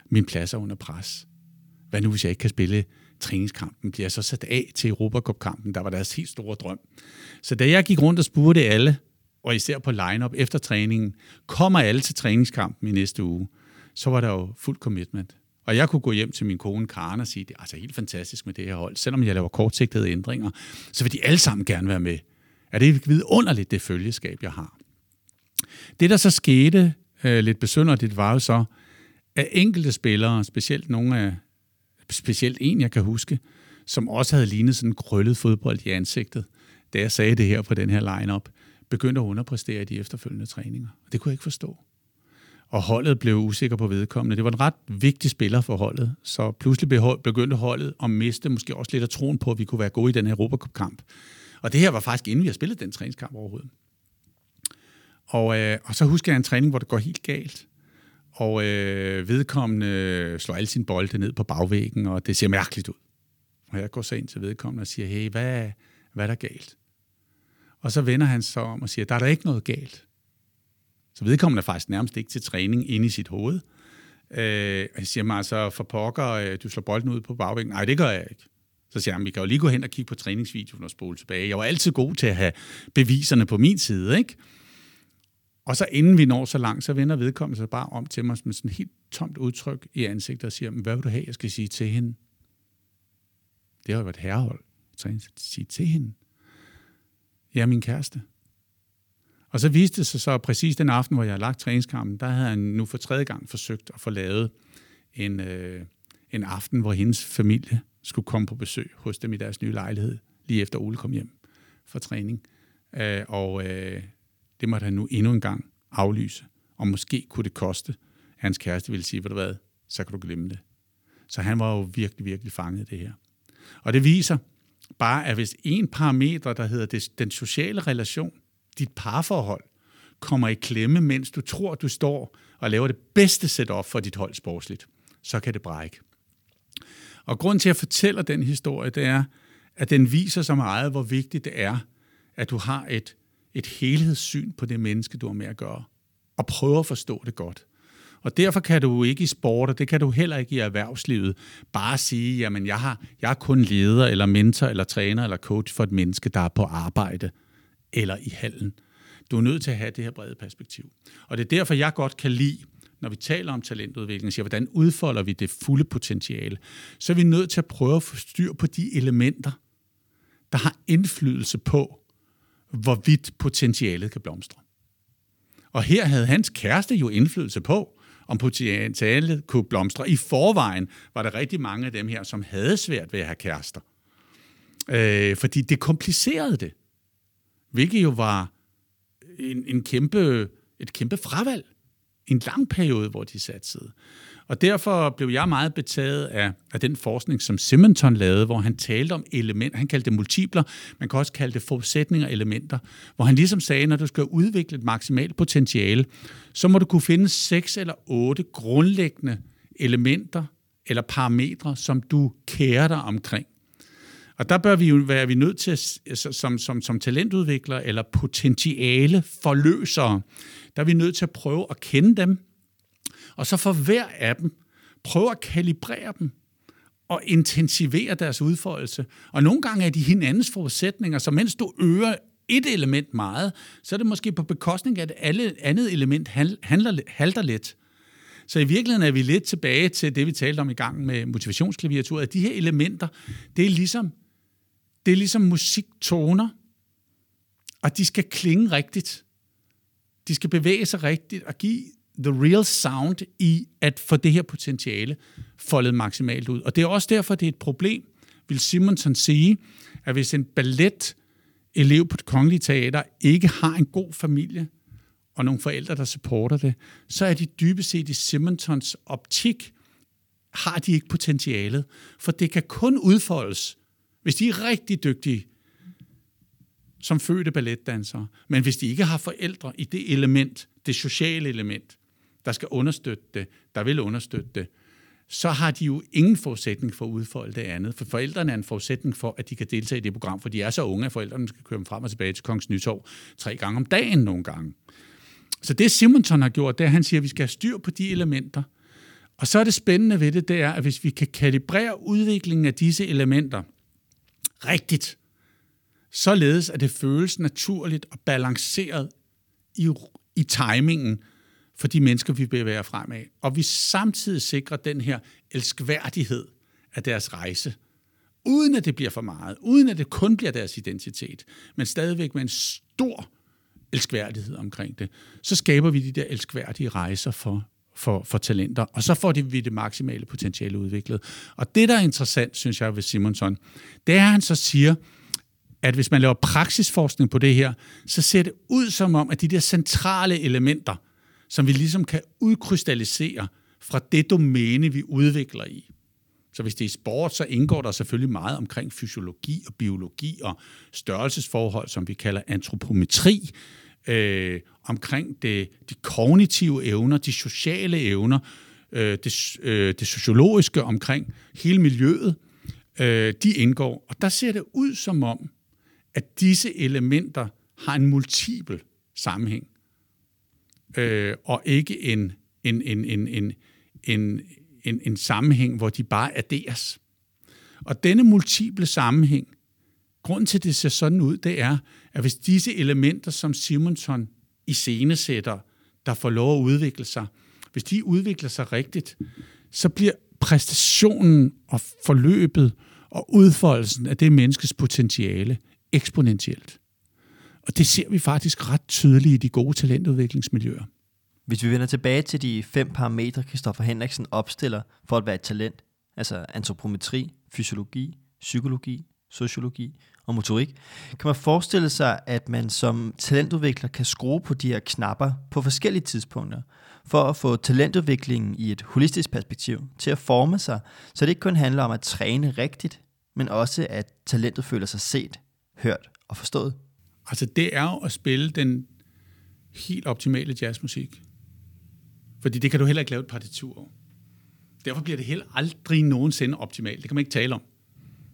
S3: Min plads er under pres. Hvad nu, hvis jeg ikke kan spille træningskampen bliver jeg så sat af til Europacup-kampen, der var deres helt store drøm. Så da jeg gik rundt og spurgte alle, og især på line-up efter træningen, kommer alle til træningskampen i næste uge, så var der jo fuld commitment. Og jeg kunne gå hjem til min kone Karen og sige, det er altså helt fantastisk med det her hold. Selvom jeg laver kortsigtede ændringer, så vil de alle sammen gerne være med. Er det vidunderligt, det følgeskab, jeg har? Det, der så skete øh, lidt besynderligt, var jo så, at enkelte spillere, specielt nogle af specielt en, jeg kan huske, som også havde lignet sådan en krøllet fodbold i ansigtet, da jeg sagde det her på den her line-up, begyndte at underpræstere i de efterfølgende træninger. Og det kunne jeg ikke forstå. Og holdet blev usikker på vedkommende. Det var en ret vigtig spiller for holdet, så pludselig begyndte holdet at miste måske også lidt af troen på, at vi kunne være gode i den her Europacup-kamp. Og det her var faktisk inden vi havde spillet den træningskamp overhovedet. Og, øh, og så husker jeg en træning, hvor det går helt galt og øh, vedkommende slår alle sine bolde ned på bagvæggen, og det ser mærkeligt ud. Og jeg går så ind til vedkommende og siger, hey, hvad, hvad er der galt? Og så vender han sig om og siger, der er der ikke noget galt. Så vedkommende er faktisk nærmest ikke til træning inde i sit hoved. Øh, og jeg siger mig altså, for pokker, øh, du slår bolden ud på bagvæggen. Nej, det gør jeg ikke. Så siger han, vi kan jo lige gå hen og kigge på træningsvideoen og spole tilbage. Jeg var altid god til at have beviserne på min side, ikke? Og så inden vi når så langt, så vender vedkommende sig bare om til mig med sådan et helt tomt udtryk i ansigtet og siger, hvad vil du have, jeg skal sige til hende? Det har jo været herrehold. Så jeg sige til hende. ja, min kæreste. Og så viste det sig så, præcis den aften, hvor jeg havde lagt træningskampen, der havde han nu for tredje gang forsøgt at få lavet en, øh, en aften, hvor hendes familie skulle komme på besøg hos dem i deres nye lejlighed, lige efter Ole kom hjem fra træning. Øh, og øh, det måtte han nu endnu en gang aflyse. Og måske kunne det koste, at hans kæreste ville sige, hvad du hvad, så kan du glemme det. Så han var jo virkelig, virkelig fanget i det her. Og det viser bare, at hvis en parameter, der hedder det, den sociale relation, dit parforhold, kommer i klemme, mens du tror, du står og laver det bedste setup for dit hold sportsligt, så kan det brække. Og grund til, at jeg fortæller den historie, det er, at den viser så meget, hvor vigtigt det er, at du har et, et helhedssyn på det menneske, du har med at gøre, og prøver at forstå det godt. Og derfor kan du ikke i sport, og det kan du heller ikke i erhvervslivet, bare sige, jamen jeg, har, jeg er kun leder, eller mentor, eller træner, eller coach for et menneske, der er på arbejde, eller i hallen. Du er nødt til at have det her brede perspektiv. Og det er derfor, jeg godt kan lide, når vi taler om talentudvikling, siger, hvordan udfolder vi det fulde potentiale, så er vi nødt til at prøve at få styr på de elementer, der har indflydelse på, hvorvidt potentialet kan blomstre. Og her havde hans kæreste jo indflydelse på, om potentialet kunne blomstre. I forvejen var der rigtig mange af dem her, som havde svært ved at have kærester. Øh, fordi det komplicerede det. Hvilket jo var en, en kæmpe, et kæmpe fravalg. En lang periode, hvor de satsede. Og derfor blev jeg meget betaget af, af den forskning, som Simonton lavede, hvor han talte om elementer, han kaldte det multipler, man kan også kalde det forudsætninger elementer, hvor han ligesom sagde, når du skal udvikle et maksimalt potentiale, så må du kunne finde seks eller otte grundlæggende elementer eller parametre, som du kærer dig omkring. Og der bør vi jo være vi nødt til, som, som, som talentudviklere eller potentiale forløsere, der er vi nødt til at prøve at kende dem, og så for hver af dem, prøve at kalibrere dem og intensivere deres udfoldelse. Og nogle gange er de hinandens forudsætninger, så mens du øger et element meget, så er det måske på bekostning af, at alle andet element handler, halter lidt. Så i virkeligheden er vi lidt tilbage til det, vi talte om i gang med motivationsklaviaturet, at de her elementer, det er ligesom det er ligesom musiktoner, og de skal klinge rigtigt. De skal bevæge sig rigtigt og give the real sound i at få det her potentiale foldet maksimalt ud. Og det er også derfor, det er et problem, vil Simonson sige, at hvis en ballet elev på det kongelige teater ikke har en god familie og nogle forældre, der supporter det, så er de dybest set i Simonsons optik, har de ikke potentialet. For det kan kun udfoldes, hvis de er rigtig dygtige som fødte balletdansere, men hvis de ikke har forældre i det element, det sociale element, der skal understøtte det, der vil understøtte det, så har de jo ingen forudsætning for at udfolde det andet. For forældrene er en forudsætning for, at de kan deltage i det program, for de er så unge, at forældrene skal køre dem frem og tilbage til Kongens Nytorv tre gange om dagen nogle gange. Så det Simonton har gjort, det er, at han siger, at vi skal have styr på de elementer. Og så er det spændende ved det, det er, at hvis vi kan kalibrere udviklingen af disse elementer – rigtigt, således at det føles naturligt og balanceret i, i timingen for de mennesker, vi bevæger fremad. Og vi samtidig sikrer den her elskværdighed af deres rejse, uden at det bliver for meget, uden at det kun bliver deres identitet, men stadigvæk med en stor elskværdighed omkring det, så skaber vi de der elskværdige rejser for, for, for talenter, og så får vi det maksimale potentiale udviklet. Og det, der er interessant, synes jeg, ved Simonson, det er, at han så siger, at hvis man laver praksisforskning på det her, så ser det ud som om, at de der centrale elementer, som vi ligesom kan udkrystallisere fra det domæne, vi udvikler i. Så hvis det er sport, så indgår der selvfølgelig meget omkring fysiologi og biologi og størrelsesforhold, som vi kalder antropometri, øh, omkring det, de kognitive evner, de sociale evner, øh, det, øh, det sociologiske omkring hele miljøet, øh, de indgår. Og der ser det ud som om, at disse elementer har en multipel sammenhæng, øh, og ikke en, en, en, en, en, en, en, en sammenhæng, hvor de bare adderes. Og denne multiple sammenhæng, grund til, at det ser sådan ud, det er, at hvis disse elementer, som Simonson i scenesætter, der får lov at udvikle sig, hvis de udvikler sig rigtigt, så bliver præstationen og forløbet og udfoldelsen af det menneskes potentiale eksponentielt. Og det ser vi faktisk ret tydeligt i de gode talentudviklingsmiljøer.
S1: Hvis vi vender tilbage til de fem parametre, Kristoffer Henriksen opstiller for at være et talent, altså antropometri, fysiologi, psykologi, sociologi og motorik, kan man forestille sig, at man som talentudvikler kan skrue på de her knapper på forskellige tidspunkter, for at få talentudviklingen i et holistisk perspektiv til at forme sig, så det ikke kun handler om at træne rigtigt, men også at talentet føler sig set, hørt og forstået.
S3: Altså det er jo at spille den helt optimale jazzmusik. Fordi det kan du heller ikke lave et partitur over. Derfor bliver det heller aldrig nogensinde optimalt. Det kan man ikke tale om.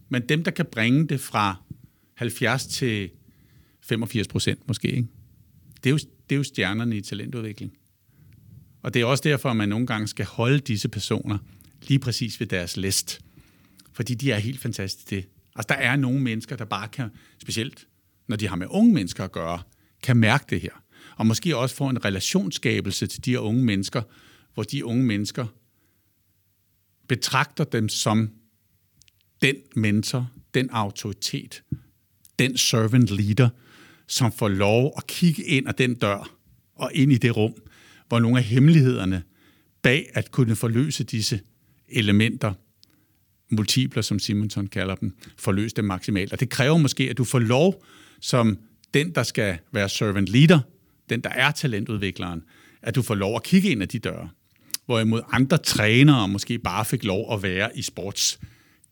S3: Men dem, der kan bringe det fra 70 til 85 procent måske, ikke? Det, er jo, det er jo stjernerne i talentudvikling. Og det er også derfor, at man nogle gange skal holde disse personer lige præcis ved deres læst. Fordi de er helt fantastiske det. Altså, der er nogle mennesker, der bare kan, specielt når de har med unge mennesker at gøre, kan mærke det her. Og måske også få en relationsskabelse til de her unge mennesker, hvor de unge mennesker betragter dem som den mentor, den autoritet, den servant leader, som får lov at kigge ind ad den dør og ind i det rum, hvor nogle af hemmelighederne bag at kunne forløse disse elementer, multipler, som Simonson kalder dem, forløse dem maksimalt. Og det kræver måske, at du får lov som den, der skal være servant leader, den, der er talentudvikleren, at du får lov at kigge ind ad de døre. Hvorimod andre trænere måske bare fik lov at være i sports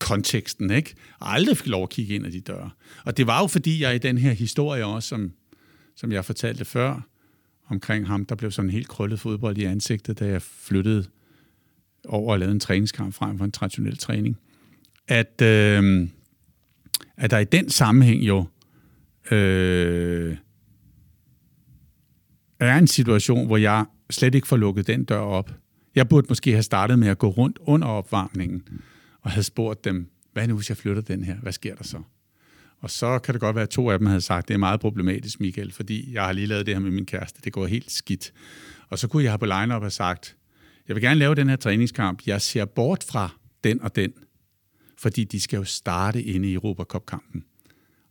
S3: konteksten, ikke? Og aldrig fik lov at kigge ind ad de døre. Og det var jo fordi, jeg i den her historie også, som, som jeg fortalte før, omkring ham, der blev sådan en helt krøllet fodbold i ansigtet, da jeg flyttede over og lavede en træningskamp frem for en traditionel træning. At, øh, at der i den sammenhæng jo øh, er en situation, hvor jeg slet ikke får lukket den dør op. Jeg burde måske have startet med at gå rundt under opvarmningen og havde spurgt dem, hvad nu hvis jeg flytter den her? Hvad sker der så? Og så kan det godt være, at to af dem havde sagt, det er meget problematisk, Michael, fordi jeg har lige lavet det her med min kæreste. Det går helt skidt. Og så kunne jeg have på line-up have sagt, jeg vil gerne lave den her træningskamp. Jeg ser bort fra den og den, fordi de skal jo starte inde i Europa Cup-kampen.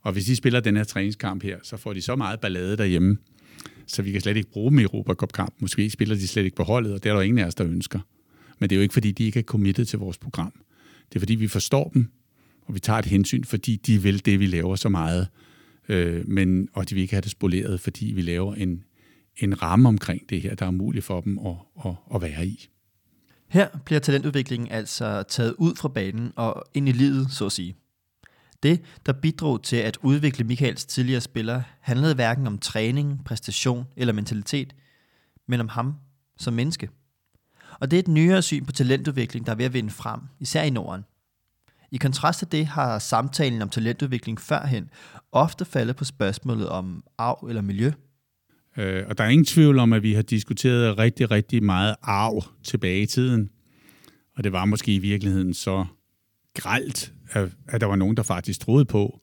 S3: Og hvis de spiller den her træningskamp her, så får de så meget ballade derhjemme, så vi kan slet ikke bruge dem i Europa Cup-kamp. Måske spiller de slet ikke på holdet, og det er der ingen af os, der ønsker. Men det er jo ikke, fordi de ikke er committed til vores program. Det er, fordi vi forstår dem, og vi tager et hensyn, fordi de vil det, vi laver så meget. Øh, men, og de vil ikke have det spoleret, fordi vi laver en, en ramme omkring det her, der er muligt for dem at, at, at være i.
S1: Her bliver talentudviklingen altså taget ud fra banen og ind i livet, så at sige. Det, der bidrog til at udvikle Michaels tidligere spiller, handlede hverken om træning, præstation eller mentalitet, men om ham som menneske. Og det er et nyere syn på talentudvikling, der er ved at vinde frem, især i Norden. I kontrast til det har samtalen om talentudvikling førhen ofte faldet på spørgsmålet om arv eller miljø.
S3: Øh, og der er ingen tvivl om, at vi har diskuteret rigtig, rigtig meget arv tilbage i tiden. Og det var måske i virkeligheden så gralt, at, at der var nogen, der faktisk troede på,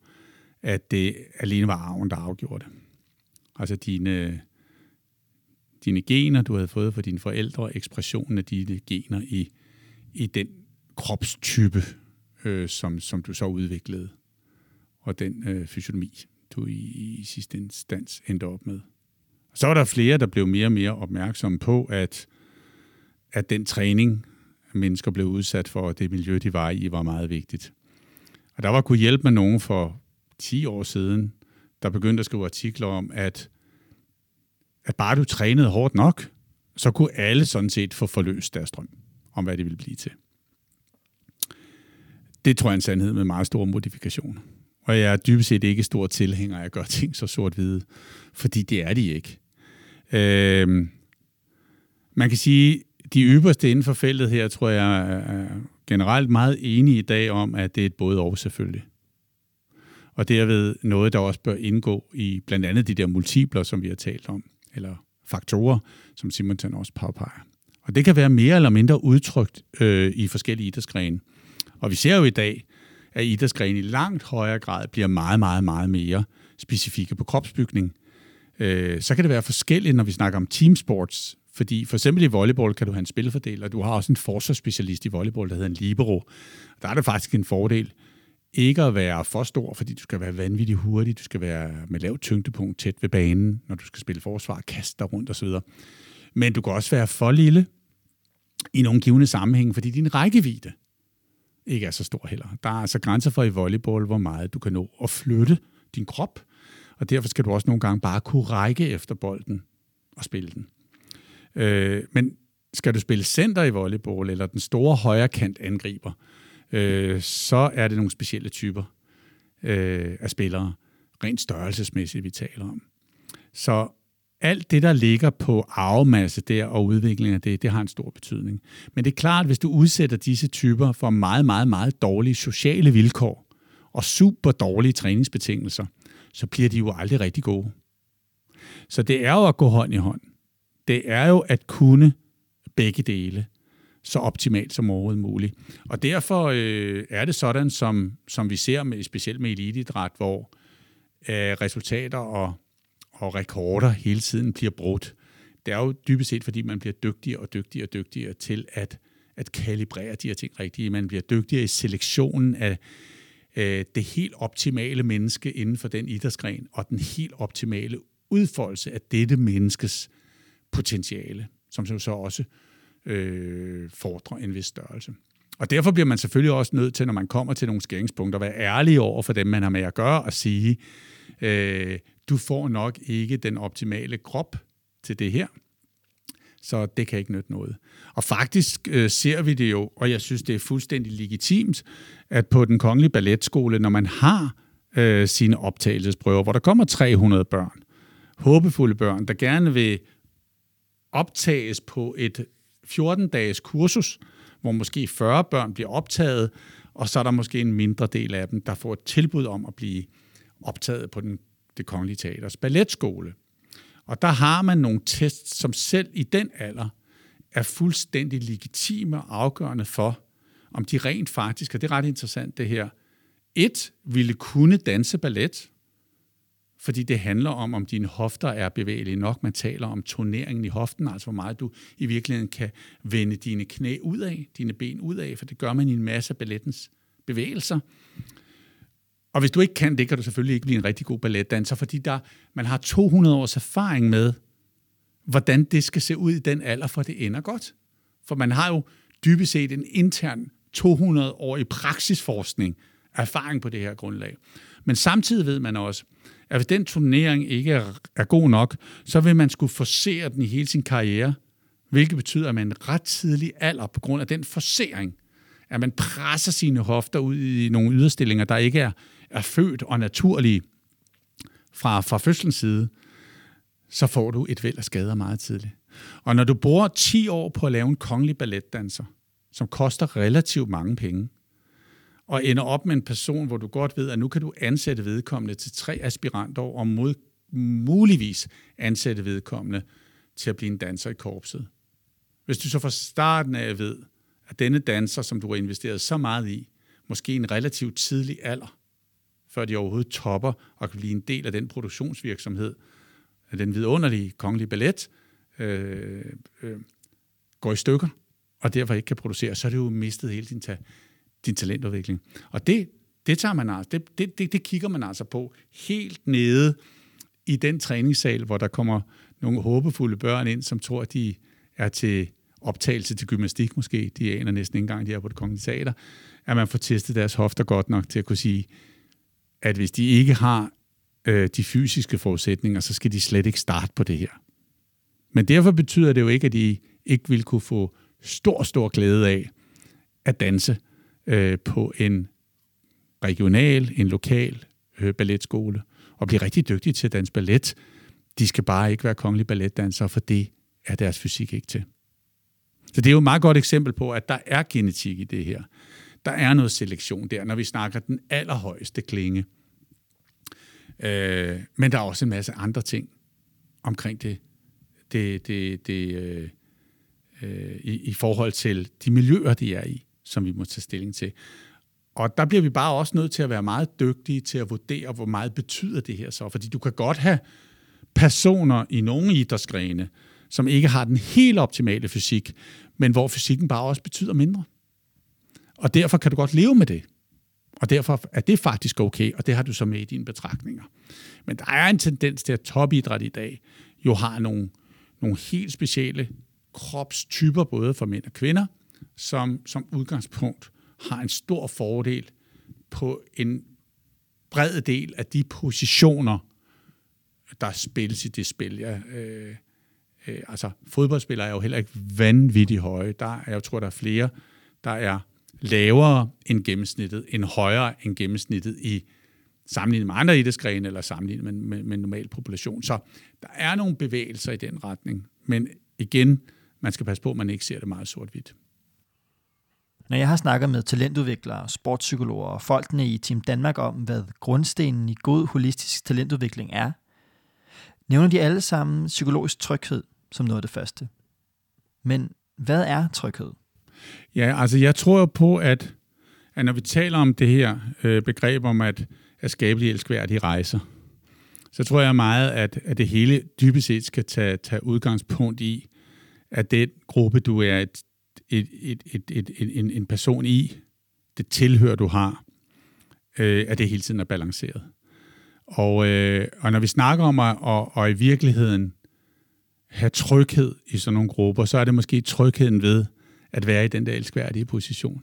S3: at det alene var arven, der afgjorde det. Altså dine, dine gener, du havde fået fra dine forældre, og ekspressionen af dine gener i, i den kropstype, øh, som, som du så udviklede, og den øh, fysiologi, du i, i sidste instans endte op med. Så var der flere, der blev mere og mere opmærksomme på, at, at den træning, mennesker blev udsat for, og det miljø, de var i, var meget vigtigt. Og der var kunne hjælpe med nogen for 10 år siden, der begyndte at skrive artikler om, at, at bare du trænede hårdt nok, så kunne alle sådan set få forløst deres drøm om, hvad det ville blive til. Det tror jeg er en sandhed med meget store modifikationer. Og jeg er dybest set ikke stor tilhænger af at gøre ting så sort-hvide, fordi det er de ikke. Øhm, man kan sige, de ypperste inden for feltet her, tror jeg, er generelt meget enige i dag om, at det er et både og selvfølgelig. Og derved noget, der også bør indgå i blandt andet de der multipler, som vi har talt om, eller faktorer, som Simonsen også påpeger. Og det kan være mere eller mindre udtrykt øh, i forskellige idrætsgrene. Og vi ser jo i dag, at idrætsgrene i langt højere grad bliver meget, meget, meget mere specifikke på kropsbygning, Øh, så kan det være forskelligt, når vi snakker om teamsports, fordi for eksempel i volleyball kan du have en spilfordel, og du har også en forsvarsspecialist i volleyball, der hedder en libero. Der er det faktisk en fordel ikke at være for stor, fordi du skal være vanvittigt hurtig, du skal være med lavt tyngdepunkt tæt ved banen, når du skal spille forsvar, kaste dig rundt osv. Men du kan også være for lille i nogle givende sammenhænge, fordi din rækkevidde ikke er så stor heller. Der er altså grænser for i volleyball, hvor meget du kan nå at flytte din krop, og derfor skal du også nogle gange bare kunne række efter bolden og spille den. Øh, men skal du spille center i volleyball, eller den store højrekant angriber, øh, så er det nogle specielle typer øh, af spillere, rent størrelsesmæssigt, vi taler om. Så alt det, der ligger på arvemasse der og udvikling af det, det har en stor betydning. Men det er klart, at hvis du udsætter disse typer for meget, meget, meget dårlige sociale vilkår og super dårlige træningsbetingelser, så bliver de jo aldrig rigtig gode. Så det er jo at gå hånd i hånd. Det er jo at kunne begge dele så optimalt som overhovedet muligt. Og derfor øh, er det sådan, som, som vi ser med, specielt med elitidræt, hvor øh, resultater og, og rekorder hele tiden bliver brudt. Det er jo dybest set, fordi man bliver dygtigere og dygtigere og dygtigere til at, at kalibrere de her ting rigtigt. Man bliver dygtigere i selektionen af øh, det helt optimale menneske inden for den idrætsgren, og den helt optimale udfoldelse af dette menneskes potentiale, som så også øh, Øh, fordrer en vis størrelse. Og derfor bliver man selvfølgelig også nødt til, når man kommer til nogle skæringspunkter, at være ærlig over for dem, man har med at gøre, og sige, øh, du får nok ikke den optimale krop til det her, så det kan ikke nytte noget. Og faktisk øh, ser vi det jo, og jeg synes, det er fuldstændig legitimt, at på den kongelige balletskole, når man har øh, sine optagelsesprøver, hvor der kommer 300 børn, håbefulde børn, der gerne vil optages på et 14-dages kursus, hvor måske 40 børn bliver optaget, og så er der måske en mindre del af dem, der får et tilbud om at blive optaget på den, det kongelige teaters balletskole. Og der har man nogle tests, som selv i den alder er fuldstændig legitime og afgørende for, om de rent faktisk, og det er ret interessant det her, et, ville kunne danse ballet, fordi det handler om, om dine hofter er bevægelige nok. Man taler om turneringen i hoften, altså hvor meget du i virkeligheden kan vende dine knæ ud af, dine ben ud af, for det gør man i en masse af ballettens bevægelser. Og hvis du ikke kan det, kan du selvfølgelig ikke blive en rigtig god balletdanser, fordi der, man har 200 års erfaring med, hvordan det skal se ud i den alder, for det ender godt. For man har jo dybest set en intern 200-årig praksisforskning erfaring på det her grundlag. Men samtidig ved man også, at hvis den turnering ikke er, er god nok, så vil man skulle forsere den i hele sin karriere, hvilket betyder, at man ret tidlig alder, på grund af den forsering, at man presser sine hofter ud i nogle yderstillinger, der ikke er, er født og naturlige fra, fra fødselens side, så får du et væld af skader meget tidligt. Og når du bruger 10 år på at lave en kongelig balletdanser, som koster relativt mange penge, og ender op med en person, hvor du godt ved, at nu kan du ansætte vedkommende til tre aspirantår, og mod, muligvis ansætte vedkommende til at blive en danser i korpset. Hvis du så fra starten af ved, at denne danser, som du har investeret så meget i, måske en relativt tidlig alder, før de overhovedet topper og kan blive en del af den produktionsvirksomhed, af den vidunderlige kongelige ballet, øh, øh, går i stykker, og derfor ikke kan producere, så er det jo mistet hele din, ta- din talentudvikling. Og det, det, tager man altså, det, det, det, det kigger man altså på helt nede i den træningssal, hvor der kommer nogle håbefulde børn ind, som tror, at de er til optagelse til gymnastik måske. De aner næsten ikke engang, de er på det kongelige teater. At man får testet deres hofter godt nok til at kunne sige, at hvis de ikke har øh, de fysiske forudsætninger, så skal de slet ikke starte på det her. Men derfor betyder det jo ikke, at de ikke vil kunne få stor, stor glæde af at danse øh, på en regional, en lokal øh, balletskole, og blive rigtig dygtige til at danse ballet. De skal bare ikke være kongelige balletdansere, for det er deres fysik ikke til. Så det er jo et meget godt eksempel på, at der er genetik i det her. Der er noget selektion der, når vi snakker den allerhøjeste klinge. Øh, men der er også en masse andre ting omkring det, det, det, det øh, øh, i, i forhold til de miljøer, de er i som vi må tage stilling til. Og der bliver vi bare også nødt til at være meget dygtige til at vurdere, hvor meget betyder det her så. Fordi du kan godt have personer i nogle idrætsgrene, som ikke har den helt optimale fysik, men hvor fysikken bare også betyder mindre. Og derfor kan du godt leve med det. Og derfor er det faktisk okay, og det har du så med i dine betragtninger. Men der er en tendens til, at topidræt i dag jo har nogle, nogle helt specielle kropstyper, både for mænd og kvinder, som som udgangspunkt har en stor fordel på en bred del af de positioner, der spilles i det spil. Ja, øh, øh, altså, fodboldspillere er jo heller ikke vanvittigt høje. Der er, jeg tror, der er flere, der er lavere end gennemsnittet, end højere end gennemsnittet i sammenlignet med andre idrætsgrene eller sammenlignet med, med, med normal population. Så der er nogle bevægelser i den retning. Men igen, man skal passe på, at man ikke ser det meget sort-hvidt.
S2: Når jeg har snakket med talentudviklere, sportspsykologer og folkene i Team Danmark om, hvad grundstenen i god holistisk talentudvikling er, nævner de alle sammen psykologisk tryghed som noget af det første. Men hvad er tryghed?
S3: Ja, altså jeg tror på, at, at når vi taler om det her øh, begreb om at, at skabe de elskværdige rejser, så tror jeg meget, at, at det hele dybest set skal tage, tage udgangspunkt i, at den gruppe, du er et, et, et, et, et, et, en, en person i, det tilhør, du har, øh, at det hele tiden er balanceret. Og, øh, og når vi snakker om at og, og i virkeligheden have tryghed i sådan nogle grupper, så er det måske trygheden ved at være i den der elskværdige position.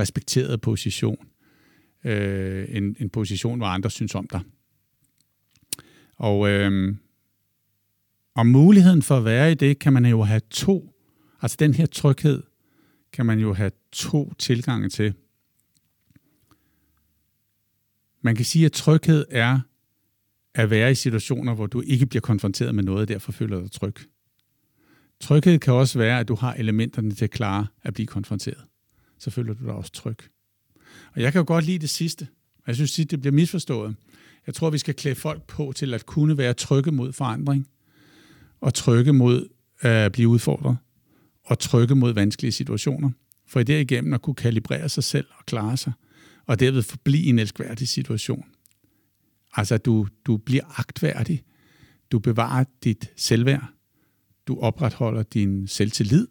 S3: Respekteret position. Øh, en, en position, hvor andre synes om dig. Og, øh, og muligheden for at være i det, kan man jo have to. Altså den her tryghed, kan man jo have to tilgange til. Man kan sige, at tryghed er at være i situationer, hvor du ikke bliver konfronteret med noget, og derfor føler dig tryg. Tryghed kan også være, at du har elementerne til at klare at blive konfronteret. Så føler du dig også tryg. Og jeg kan jo godt lide det sidste. Jeg synes, at det bliver misforstået. Jeg tror, vi skal klæde folk på til at kunne være trygge mod forandring, og trygge mod at blive udfordret, og trykke mod vanskelige situationer. For i derigennem at kunne kalibrere sig selv og klare sig, og derved forblive i en elskværdig situation. Altså, du, du bliver agtværdig. Du bevarer dit selvværd. Du opretholder din selvtillid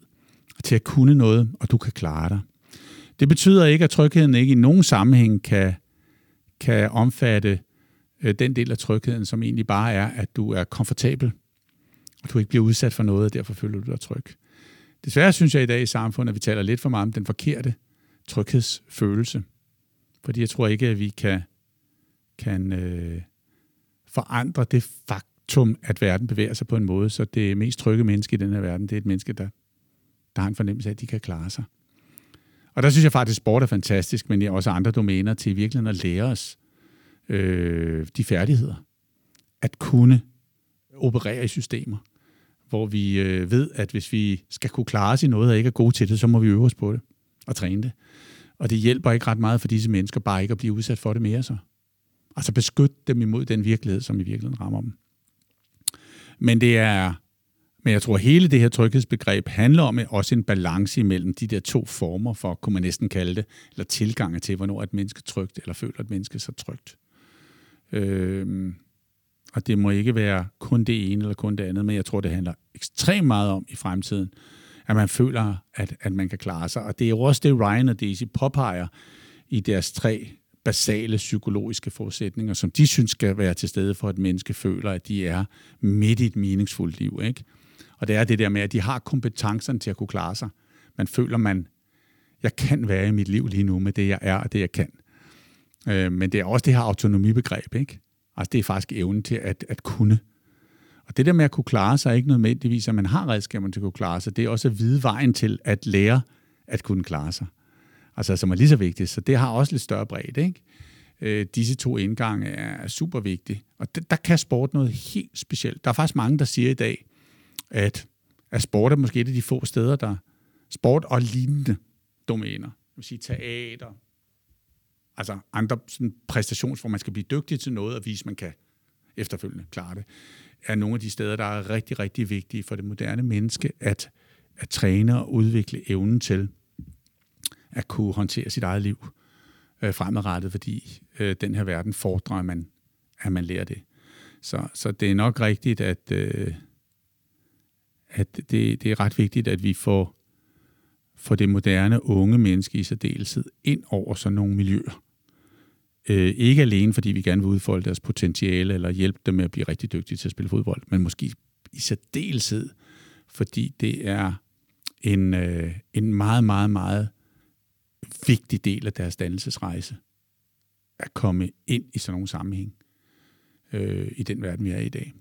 S3: til at kunne noget, og du kan klare dig. Det betyder ikke, at trygheden ikke i nogen sammenhæng kan, kan omfatte øh, den del af trygheden, som egentlig bare er, at du er komfortabel, og du ikke bliver udsat for noget, og derfor føler du dig tryg. Desværre synes jeg i dag i samfundet, at vi taler lidt for meget om den forkerte tryghedsfølelse. Fordi jeg tror ikke, at vi kan kan øh, forandre det faktum, at verden bevæger sig på en måde, så det mest trygge menneske i den her verden, det er et menneske, der, der har en fornemmelse af, at de kan klare sig. Og der synes jeg faktisk, at sport er fantastisk, men også andre domæner til virkelig at lære os øh, de færdigheder. At kunne operere i systemer, hvor vi øh, ved, at hvis vi skal kunne klare os i noget og ikke er gode til det, så må vi øve os på det og træne det. Og det hjælper ikke ret meget for disse mennesker bare ikke at blive udsat for det mere så. Altså beskytte dem imod den virkelighed, som i virkeligheden rammer dem. Men det er, men jeg tror, hele det her tryghedsbegreb handler om også en balance imellem de der to former for, kunne man næsten kalde det, eller tilgange til, hvornår et menneske er trygt, eller føler et menneske sig trygt. Øh, og det må ikke være kun det ene eller kun det andet, men jeg tror, det handler ekstremt meget om i fremtiden, at man føler, at, at man kan klare sig. Og det er jo også det, Ryan og Daisy påpeger i deres tre basale psykologiske forudsætninger, som de synes skal være til stede for, at menneske føler, at de er midt i et meningsfuldt liv. Ikke? Og det er det der med, at de har kompetencerne til at kunne klare sig. Man føler, man, jeg kan være i mit liv lige nu med det, jeg er og det, jeg kan. Øh, men det er også det her autonomibegreb. Ikke? Altså det er faktisk evnen til at, at kunne. Og det der med at kunne klare sig er ikke nødvendigvis, at man har redskaberne til at kunne klare sig. Det er også at vide vejen til at lære at kunne klare sig altså, som er lige så vigtigt. Så det har også lidt større bredde. Ikke? Øh, disse to indgange er super vigtige. Og det, der kan sport noget helt specielt. Der er faktisk mange, der siger i dag, at, at sport er måske et af de få steder, der sport og lignende domæner, det vil sige teater, altså andre sådan præstations, hvor man skal blive dygtig til noget og vise, at man kan efterfølgende klare det, er nogle af de steder, der er rigtig, rigtig vigtige for det moderne menneske at, at træne og udvikle evnen til at kunne håndtere sit eget liv øh, fremadrettet, fordi øh, den her verden fordrer, at man, at man lærer det. Så, så det er nok rigtigt, at, øh, at det, det er ret vigtigt, at vi får, får det moderne unge menneske i særdeleshed ind over sådan nogle miljøer. Øh, ikke alene, fordi vi gerne vil udfolde deres potentiale eller hjælpe dem med at blive rigtig dygtige til at spille fodbold, men måske i særdeleshed, fordi det er en, øh, en meget, meget, meget vigtig del af deres dannelsesrejse at komme ind i sådan nogle sammenhæng øh, i den verden, vi er i i dag.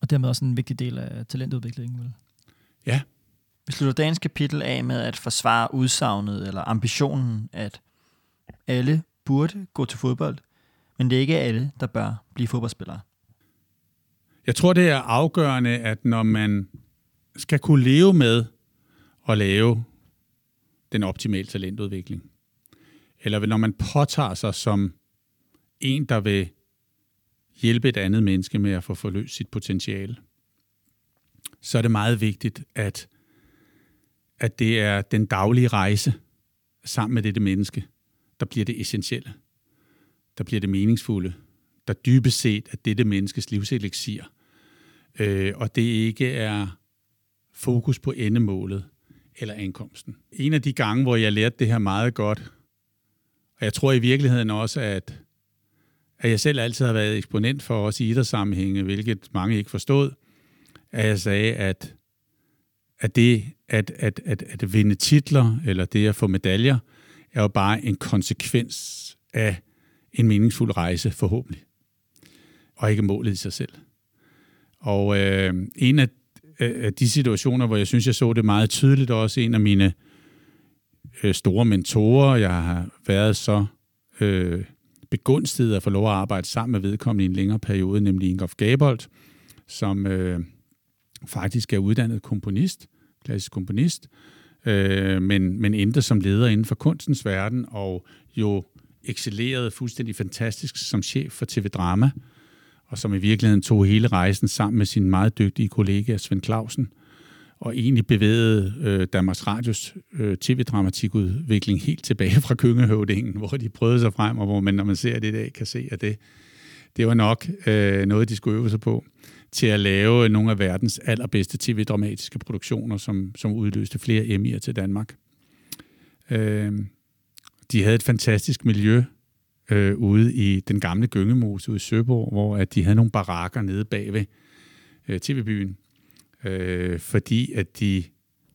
S2: Og dermed også en vigtig del af talentudviklingen, vel?
S3: Ja.
S2: Vi slutter dagens kapitel af med at forsvare udsagnet eller ambitionen, at alle burde gå til fodbold, men det er ikke alle, der bør blive fodboldspillere.
S3: Jeg tror, det er afgørende, at når man skal kunne leve med at lave den optimale talentudvikling, eller når man påtager sig som en, der vil hjælpe et andet menneske med at få forløst sit potentiale, så er det meget vigtigt, at, at det er den daglige rejse sammen med dette menneske, der bliver det essentielle. Der bliver det meningsfulde. Der dybest set er dette menneskes livseliksir. Øh, og det ikke er fokus på endemålet eller ankomsten. En af de gange, hvor jeg lærte det her meget godt, og jeg tror i virkeligheden også, at, at jeg selv altid har været eksponent for os i idrætssammenhænge, hvilket mange ikke forstod, at jeg sagde, at, at det at, at, at, at vinde titler, eller det at få medaljer, er jo bare en konsekvens af en meningsfuld rejse, forhåbentlig. Og ikke målet i sig selv. Og øh, en af, af de situationer, hvor jeg synes, jeg så det meget tydeligt, også en af mine øh, store mentorer, jeg har været så øh, begunstiget at få lov at arbejde sammen med vedkommende i en længere periode, nemlig Ingolf Gabold, som øh, faktisk er uddannet komponist, klassisk komponist, øh, men, men endte som leder inden for kunstens verden, og jo excellerede fuldstændig fantastisk som chef for TV Drama, og som i virkeligheden tog hele rejsen sammen med sin meget dygtige kollega Svend Clausen, og egentlig bevægede øh, Danmarks Radios øh, tv-dramatikudvikling helt tilbage fra Køngehøvdingen, hvor de prøvede sig frem, og hvor man, når man ser det i dag, kan se, at det, det var nok øh, noget, de skulle øve sig på til at lave nogle af verdens allerbedste tv-dramatiske produktioner, som, som udløste flere Emmy'er til Danmark. Øh, de havde et fantastisk miljø øh, ude i den gamle Gyngemose ude i Søborg, hvor at de havde nogle barakker nede bagved øh, tv-byen, øh, fordi at de,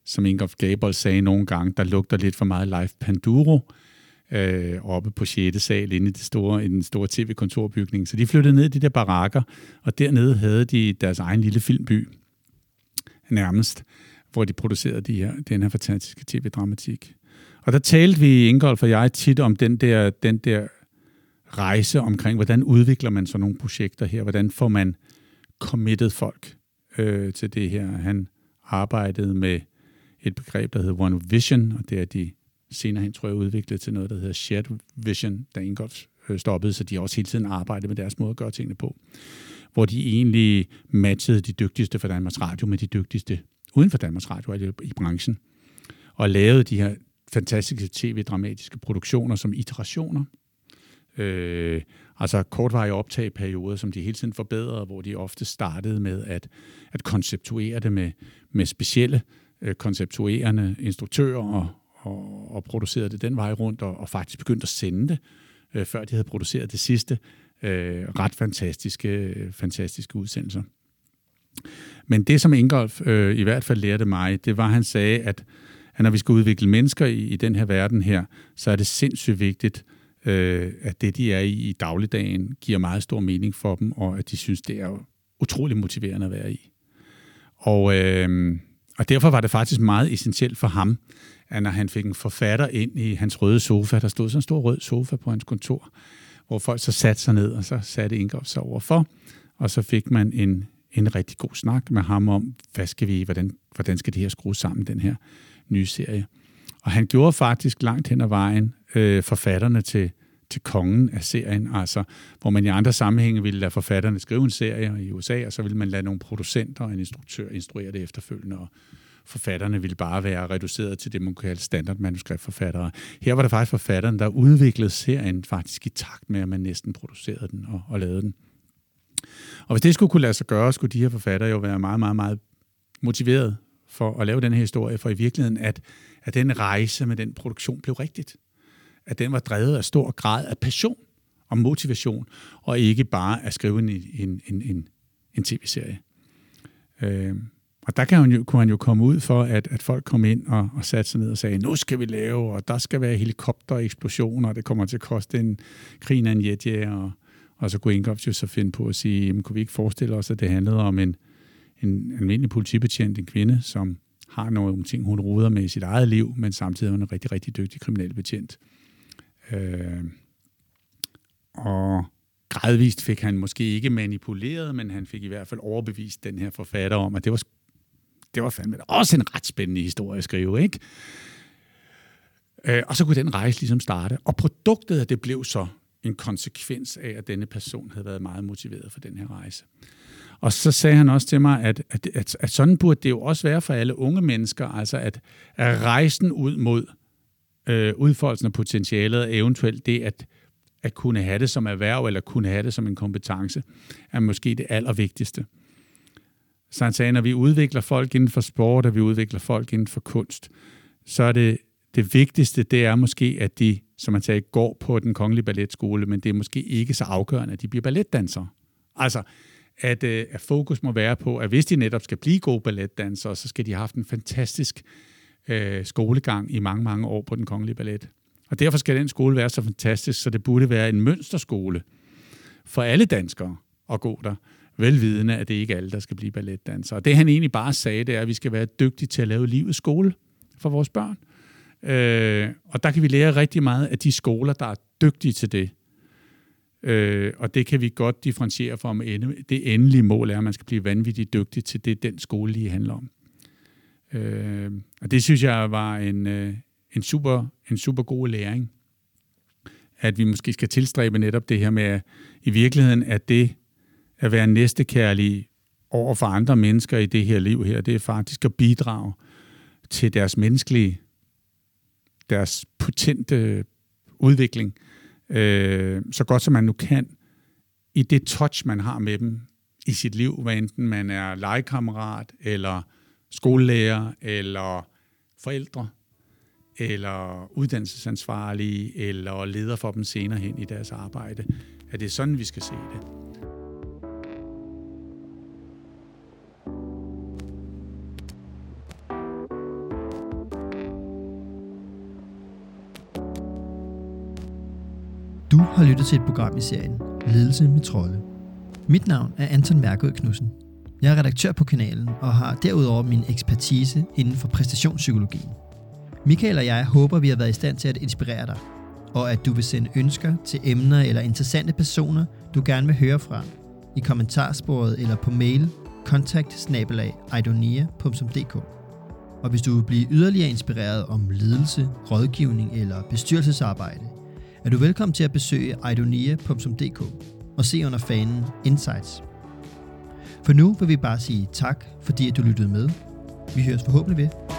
S3: som Ingolf Gabel sagde nogle gange, der lugter lidt for meget live Panduro, øh, Øh, oppe på 6. sal inde i, det store, i den store tv-kontorbygning. Så de flyttede ned i de der barakker, og dernede havde de deres egen lille filmby, nærmest, hvor de producerede de her, den her fantastiske tv-dramatik. Og der talte vi, Ingolf og jeg, tit om den der, den der rejse omkring, hvordan udvikler man sådan nogle projekter her? Hvordan får man committed folk øh, til det her? Han arbejdede med et begreb, der hedder One Vision, og det er de senere hen, tror jeg, udviklet til noget, der hedder Shared Vision, da Ingolf øh, stoppede, så de også hele tiden arbejdede med deres måde at gøre tingene på. Hvor de egentlig matchede de dygtigste for Danmarks Radio med de dygtigste uden for Danmarks Radio altså i branchen. Og lavede de her fantastiske tv-dramatiske produktioner som iterationer. Øh, altså kortvarige optagperioder, som de hele tiden forbedrede, hvor de ofte startede med at, at konceptuere det med, med specielle øh, konceptuerende instruktører og, og, og producerede det den vej rundt, og, og faktisk begyndte at sende det, øh, før de havde produceret det sidste. Øh, ret fantastiske, øh, fantastiske udsendelser. Men det, som Ingolf øh, i hvert fald lærte mig, det var, at han sagde, at, at når vi skal udvikle mennesker i, i den her verden her, så er det sindssygt vigtigt, øh, at det, de er i i dagligdagen, giver meget stor mening for dem, og at de synes, det er utrolig motiverende at være i. Og, øh, og derfor var det faktisk meget essentielt for ham, at når han fik en forfatter ind i hans røde sofa, der stod sådan en stor rød sofa på hans kontor, hvor folk så satte sig ned, og så satte Ingolf sig overfor, og så fik man en, en rigtig god snak med ham om, hvad skal vi, hvordan, hvordan skal det her skrue sammen, den her nye serie. Og han gjorde faktisk langt hen ad vejen øh, forfatterne til, til kongen af serien, altså hvor man i andre sammenhænge ville lade forfatterne skrive en serie i USA, og så ville man lade nogle producenter og en instruktør instruere det efterfølgende, og forfatterne ville bare være reduceret til det, man kalde standardmanuskriptforfattere. Her var det faktisk forfatteren, der udviklede serien faktisk i takt med, at man næsten producerede den og, og lavede den. Og hvis det skulle kunne lade sig gøre, skulle de her forfattere jo være meget, meget, meget motiveret for at lave den her historie, for i virkeligheden, at, at den rejse med den produktion blev rigtigt. At den var drevet af stor grad af passion og motivation, og ikke bare at skrive en, en, en, en, en tv-serie. Øh, og der kan han jo, kunne han jo komme ud for, at, at folk kom ind og, og satte sig ned og sagde, nu skal vi lave, og der skal være helikoptereksplosioner, og det kommer til at koste en krig af en jetjæger. Og, og så kunne Ingolf jo så finde på at sige, jamen, kunne vi ikke forestille os, at det handlede om en, en almindelig politibetjent, en kvinde, som har nogle ting, hun ruder med i sit eget liv, men samtidig er hun en rigtig, rigtig dygtig kriminel betjent. Øh, og gradvist fik han måske ikke manipuleret, men han fik i hvert fald overbevist den her forfatter om, at det var, det var fandme også en ret spændende historie at skrive, ikke? Øh, og så kunne den rejse ligesom starte. Og produktet af det blev så en konsekvens af, at denne person havde været meget motiveret for den her rejse. Og så sagde han også til mig, at, at, at, at sådan burde det jo også være for alle unge mennesker, altså at, at rejsen ud mod øh, udfoldelsen af potentialet, eventuelt det at, at kunne have det som erhverv, eller kunne have det som en kompetence, er måske det allervigtigste. Så han sagde, når vi udvikler folk inden for sport, og vi udvikler folk inden for kunst, så er det det vigtigste, det er måske, at de, som man sagde, går på den kongelige balletskole, men det er måske ikke så afgørende, at de bliver balletdansere. Altså, at, øh, at fokus må være på, at hvis de netop skal blive gode balletdansere, så skal de have haft en fantastisk øh, Øh, skolegang i mange, mange år på den kongelige ballet. Og derfor skal den skole være så fantastisk, så det burde være en mønsterskole for alle danskere at gå der, velvidende, at det ikke er alle, der skal blive balletdansere. Og det han egentlig bare sagde, det er, at vi skal være dygtige til at lave livets skole for vores børn. Øh, og der kan vi lære rigtig meget af de skoler, der er dygtige til det. Øh, og det kan vi godt differentiere fra, om det endelige mål er, at man skal blive vanvittigt dygtig til det, den skole lige handler om. Øh, og det synes jeg var en, øh, en, super, en super god læring. At vi måske skal tilstræbe netop det her med, at i virkeligheden at det at være næstekærlig over for andre mennesker i det her liv her, det er faktisk at bidrage til deres menneskelige, deres potente udvikling, øh, så godt som man nu kan, i det touch, man har med dem i sit liv, hvad enten man er legekammerat, eller skolelærer, eller forældre, eller uddannelsesansvarlige, eller leder for dem senere hen i deres arbejde. Er det sådan, vi skal se det?
S1: Du har lyttet til et program i serien Ledelse med trolde. Mit navn er Anton Mærkød Knudsen. Jeg er redaktør på kanalen og har derudover min ekspertise inden for præstationspsykologien. Michael og jeg håber, vi har været i stand til at inspirere dig, og at du vil sende ønsker til emner eller interessante personer, du gerne vil høre fra, i kommentarsporet eller på mail kontakt Og hvis du vil blive yderligere inspireret om ledelse, rådgivning eller bestyrelsesarbejde, er du velkommen til at besøge idonia.dk og se under fanen Insights. For nu vil vi bare sige tak, fordi at du lyttede med. Vi høres forhåbentlig ved